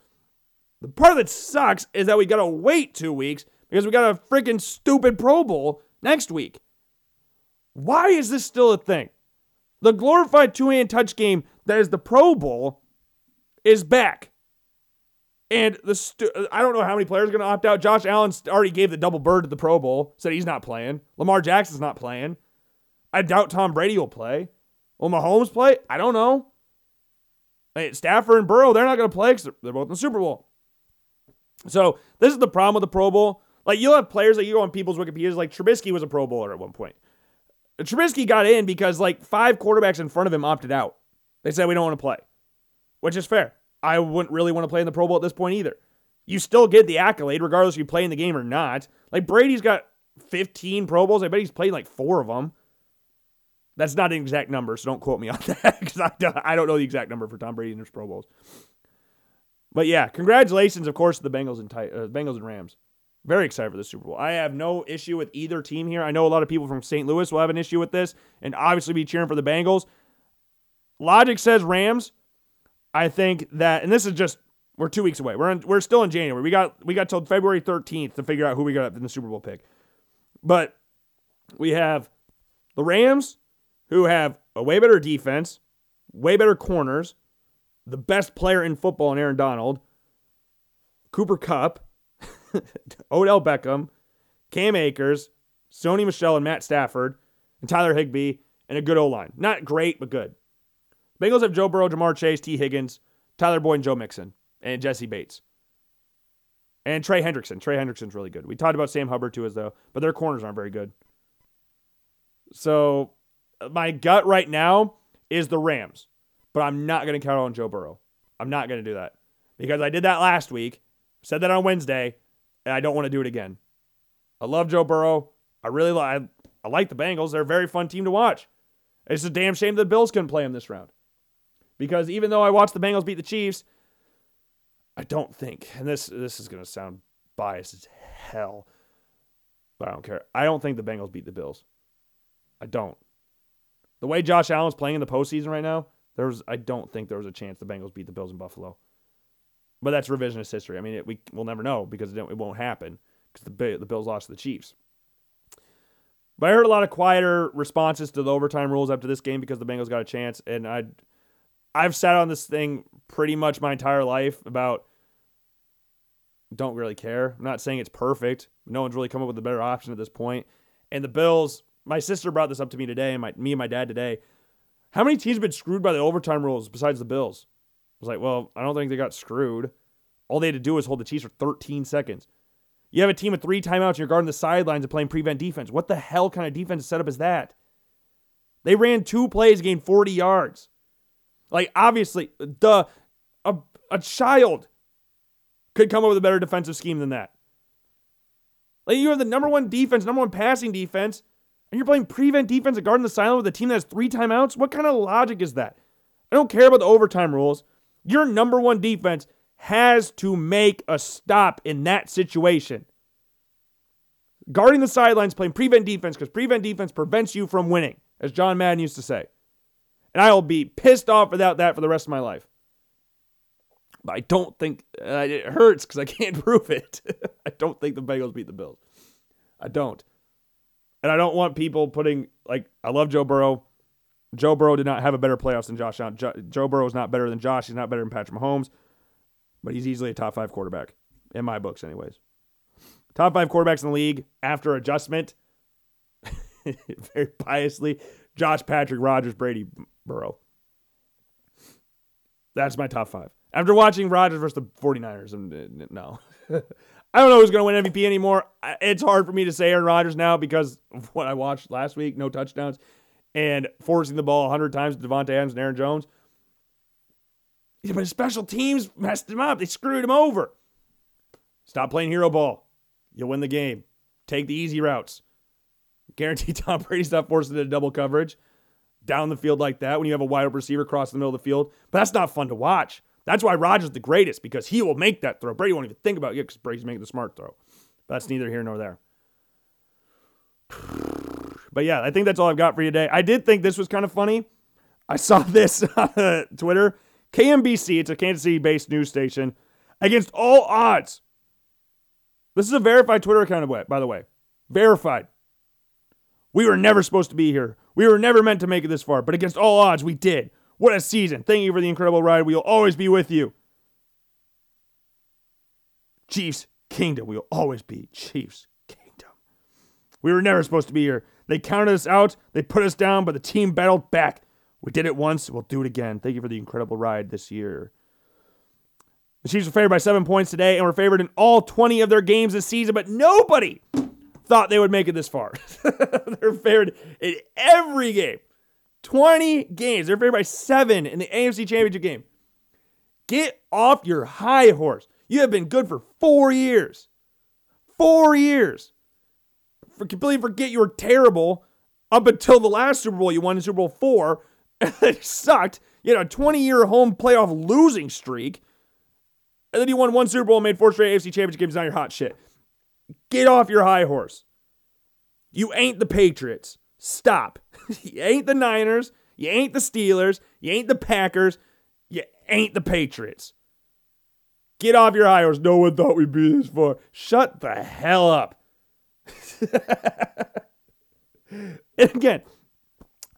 The part that sucks is that we got to wait two weeks because we got a freaking stupid Pro Bowl next week. Why is this still a thing? The glorified two hand touch game that is the Pro Bowl is back. And the I don't know how many players are going to opt out. Josh Allen already gave the double bird to the Pro Bowl, said he's not playing. Lamar Jackson's not playing. I doubt Tom Brady will play. Will Mahomes play? I don't know. Stafford and Burrow, they're not going to play because they're both in the Super Bowl. So this is the problem with the Pro Bowl. Like you'll have players that you go on people's Wikipedia's, like Trubisky was a Pro Bowler at one point. Trubisky got in because like five quarterbacks in front of him opted out. They said we don't want to play, which is fair. I wouldn't really want to play in the Pro Bowl at this point either. You still get the accolade regardless if you play in the game or not. Like Brady's got 15 Pro Bowls. I bet he's played like four of them. That's not an exact number, so don't quote me on that because I, don't know the exact number for Tom Brady in his Pro Bowls. But yeah, congratulations, of course, to the Bengals and uh, Bengals and Rams. Very excited for the Super Bowl. I have no issue with either team here. I know a lot of people from St. Louis will have an issue with this and obviously be cheering for the Bengals. logic says Rams. I think that, and this is just we're two weeks away. We're in, we're still in January. We got we got till February 13th to figure out who we got in the Super Bowl pick. But we have the Rams, who have a way better defense, way better corners, the best player in football in Aaron Donald, Cooper Kupp, Odell Beckham, Cam Akers, Sony Michel, and Matt Stafford, and Tyler Higbee, and a good O line. Not great, but good. Bengals have Joe Burrow, Ja'Marr Chase, Tee Higgins, Tyler Boyd, and Joe Mixon, and Jessie Bates. And Trey Hendrickson. Trey Hendrickson's really good. We talked about Sam Hubbard too, as though, but their corners aren't very good. So my gut right now is the Rams, but I'm not going to count on Joe Burrow. I'm not going to do that because I did that last week, said that on Wednesday, and I don't want to do it again. I love Joe Burrow. I really like. I like the Bengals. They're a very fun team to watch. It's a damn shame the Bills couldn't play them this round. Because even though I watched the Bengals beat the Chiefs, I don't think, and this this is gonna sound biased as hell, but I don't care. I don't think the Bengals beat the Bills. I don't. The way Josh Allen's playing in the postseason right now, there's I don't think there was a chance the Bengals beat the Bills in Buffalo. But that's revisionist history. I mean, it, we we'll never know because it, it won't happen because the the Bills lost to the Chiefs. But I heard a lot of quieter responses to the overtime rules after this game because the Bengals got a chance, and I, I've sat on this thing pretty much my entire life about. Don't really care. I'm not saying it's perfect. No one's really come up with a better option at this point. And the Bills, my sister brought this up to me today, and my me and my dad today. How many teams have been screwed by the overtime rules besides the Bills? Was like, well, I don't think they got screwed. All they had to do was hold the Chiefs for 13 seconds. You have a team with three timeouts you're guarding the sidelines and playing prevent defense. What the hell kind of defense setup is that? They ran two plays, gained 40 yards. Like, obviously, the a, a child could come up with a better defensive scheme than that. Like, you have the number one defense, number one passing defense, and you're playing prevent defense and guarding the sideline with a team that has three timeouts? What kind of logic is that? I don't care about the overtime rules. Your number one defense has to make a stop in that situation. Guarding the sidelines, playing prevent defense because prevent defense prevents you from winning, as John Madden used to say. And I will be pissed off without that for the rest of my life. But I don't think uh, it hurts because I can't prove it. I don't think the Bengals beat the Bills. I don't. And I don't want people putting, like, I love Joe Burrow. Joe Burrow did not have a better playoffs than Josh Allen. Joe Burrow is not better than Josh. He's not better than Patrick Mahomes but he's easily a top five quarterback in my books, anyways. Top five quarterbacks in the league after adjustment. Very piously, Josh, Patrick, Rodgers, Brady, Burrow. That's my top five. After watching Rodgers versus the 49ers, uh, no. I don't know who's going to win MVP anymore. It's hard for me to say Aaron Rodgers now because of what I watched last week, no touchdowns, and forcing the ball 100 times to Davante Adams and Aaron Jones. Yeah, but his special teams messed him up. They screwed him over. Stop playing hero ball. You'll win the game. Take the easy routes. Guarantee Tom Brady's not forced into double coverage down the field like that when you have a wide open receiver across the middle of the field. But that's not fun to watch. That's why Rodgers the greatest because he will make that throw. Brady won't even think about it because Brady's making the smart throw. But that's neither here nor there. But yeah, I think that's all I've got for you today. I did think this was kind of funny. I saw this on uh, Twitter. KMBC, it's a Kansas City based news station, against all odds. This is a verified Twitter account, by the way. Verified. We were never supposed to be here. We were never meant to make it this far, but against all odds, we did. What a season. Thank you for the incredible ride. We'll always be with you. Chiefs Kingdom. We'll always be Chiefs Kingdom. We were never supposed to be here. They counted us out, they put us down, but the team battled back. We did it once, we'll do it again. Thank you for the incredible ride this year. The Chiefs were favored by seven points today and were favored in all 20 of their games this season, but nobody thought they would make it this far. They're favored in every game. 20 games. They're favored by seven in the AFC Championship game. Get off your high horse. You have been good for four years. Four years. For completely forget you were terrible up until the last Super Bowl you won in Super Bowl four and it sucked. You had a 20 year home playoff losing streak. And then you won one Super Bowl and made four straight AFC championship games. Now you're hot shit. Get off your high horse. You ain't the Patriots. Stop. you ain't the Niners. You ain't the Steelers. You ain't the Packers. You ain't the Patriots. Get off your high horse. No one thought we'd be this far. Shut the hell up. and again,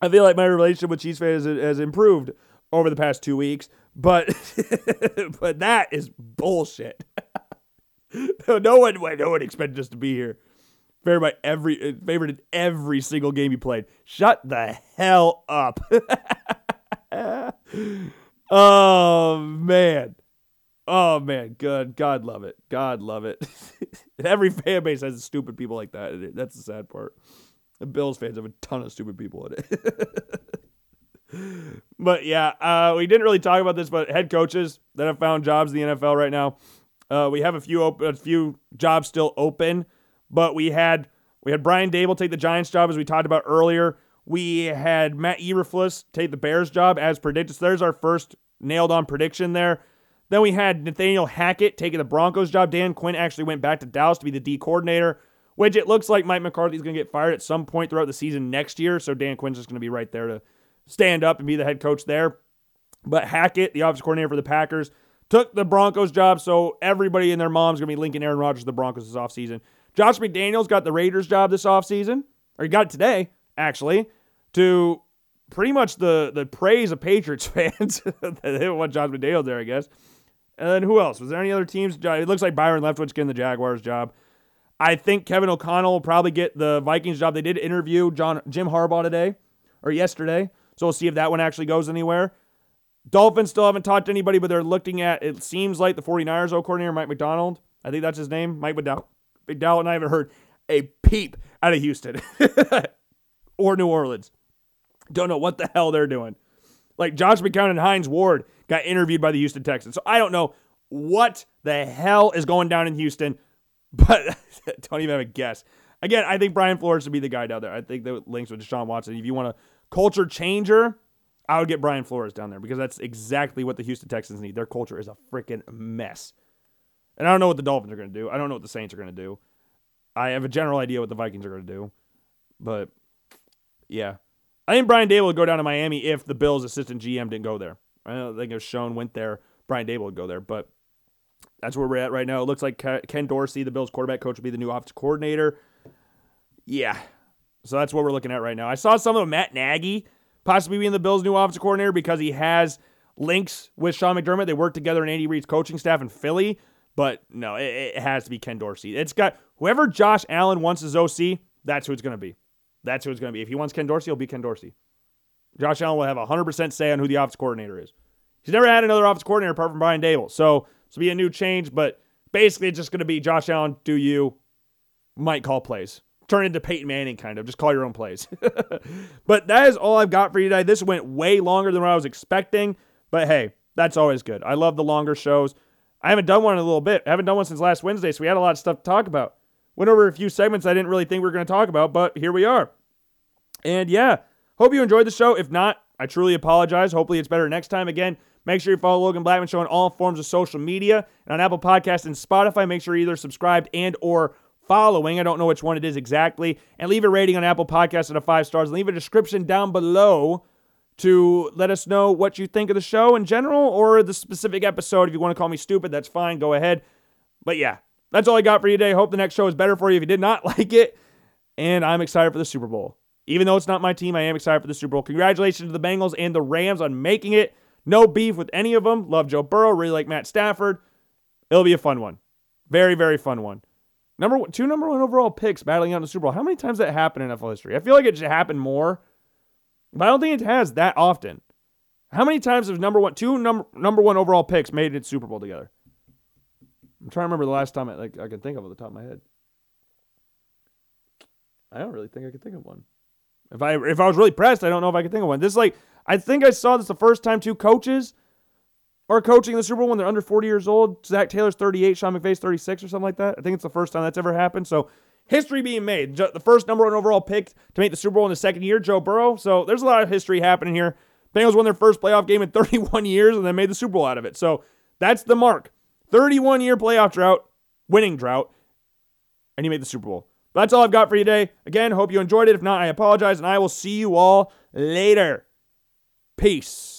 I feel like my relationship with Chiefs fans has, improved over the past two weeks, but but that is bullshit. no one, no one expected us to be here. Favored by every, uh, favored in every single game you played. Shut the hell up. oh man. Oh man, good. God love it. God love it. Every fan base has stupid people like that. That's the sad part. The Bills fans have a ton of stupid people in it. but yeah, uh, we didn't really talk about this, but head coaches that have found jobs in the NFL right now. Uh, we have a few open, a few jobs still open, but we had we had Brian Daboll take the Giants job as we talked about earlier. We had Matt Eberflus take the Bears job as predicted. So there's our first nailed on prediction there. Then we had Nathaniel Hackett taking the Broncos job. Dan Quinn actually went back to Dallas to be the D coordinator, which it looks like Mike McCarthy is going to get fired at some point throughout the season next year. So Dan Quinn's just going to be right there to stand up and be the head coach there. But Hackett, the offensive coordinator for the Packers, took the Broncos job. So everybody and their mom's going to be linking Aaron Rodgers to the Broncos this offseason. Josh McDaniels got the Raiders job this offseason, or he got it today, actually, to pretty much the, the praise of Patriots fans. they didn't want Josh McDaniels there, I guess. And then who else? Was there any other teams? It looks like Byron Leftwich getting the Jaguars job. I think Kevin O'Connell will probably get the Vikings job. They did interview John Jim Harbaugh today or yesterday, so we'll see if that one actually goes anywhere. Dolphins still haven't talked to anybody, but they're looking at it seems like the 49ers O coordinator Mike McDaniel. I think that's his name, Mike McDowell. McDowell and I haven't heard a peep out of Houston or New Orleans. Don't know what the hell they're doing. Like Josh McCown and Hines Ward got interviewed by the Houston Texans. So I don't know what the hell is going down in Houston, but don't even have a guess. Again, I think Brian Flores would be the guy down there. I think the links with Deshaun Watson. If you want a culture changer, I would get Brian Flores down there because that's exactly what the Houston Texans need. Their culture is a freaking mess. And I don't know what the Dolphins are going to do. I don't know what the Saints are going to do. I have a general idea what the Vikings are going to do. But yeah. I think Brian Daboll would go down to Miami if the Bills' assistant GM didn't go there. I don't think if Schoen went there, Brian Daboll would go there. But that's where we're at right now. It looks like Ken Dorsey, the Bills' quarterback coach, will be the new offensive coordinator. Yeah. So that's what we're looking at right now. I saw some of Matt Nagy possibly being the Bills' new offensive coordinator because he has links with Sean McDermott. They work together in Andy Reid's coaching staff in Philly. But no, it, it has to be Ken Dorsey. It's got whoever Josh Allen wants as OC, that's who it's going to be. That's who it's going to be. If he wants Ken Dorsey, he'll be Ken Dorsey. Josh Allen will have 100% say on who the office coordinator is. He's never had another office coordinator apart from Brian Daboll. So will be a new change, but basically it's just going to be Josh Allen, do you, might call plays. Turn into Peyton Manning, kind of. Just call your own plays. but that is all I've got for you today. This went way longer than what I was expecting, but hey, that's always good. I love the longer shows. I haven't done one in a little bit. I haven't done one since last Wednesday, so we had a lot of stuff to talk about. Went over a few segments I didn't really think we were going to talk about, but here we are. And yeah, hope you enjoyed the show. If not, I truly apologize. Hopefully it's better next time. Again, make sure you follow Logan Blackman Show on all forms of social media and on Apple Podcasts and Spotify. Make sure you're either subscribed and or following. I don't know which one it is exactly. And leave a rating on Apple Podcasts and a five stars. Leave a description down below to let us know what you think of the show in general or the specific episode. If you want to call me stupid, that's fine. Go ahead. But yeah, that's all I got for you today. Hope the next show is better for you if you did not like it. And I'm excited for the Super Bowl. Even though it's not my team, I am excited for the Super Bowl. Congratulations to the Bengals and the Rams on making it. No beef with any of them. Love Joe Burrow. Really like Matt Stafford. It'll be a fun one. Very, very fun one. Number one, two number one overall picks battling out in the Super Bowl. How many times that happened in NFL history? I feel like it should happen more, but I don't think it has that often. How many times have number one, two number number one overall picks made it Super Bowl together? I'm trying to remember the last time I like I can think of off the top of my head. I don't really think I can think of one. If I if I was really pressed, I don't know if I could think of one. This is like I think I saw this the first time two coaches are coaching the Super Bowl when they're under 40 years old. Zac Taylor's 38, Sean McVay's 36 or something like that. I think it's the first time that's ever happened. So history being made. The first number one overall pick to make the Super Bowl in the second year, Joe Burrow. So there's a lot of history happening here. Bengals won their first playoff game in 31 years and then made the Super Bowl out of it. So that's the mark. 31 year playoff drought, winning drought, and he made the Super Bowl. That's all I've got for you today. Again, hope you enjoyed it. If not, I apologize, and I will see you all later. Peace.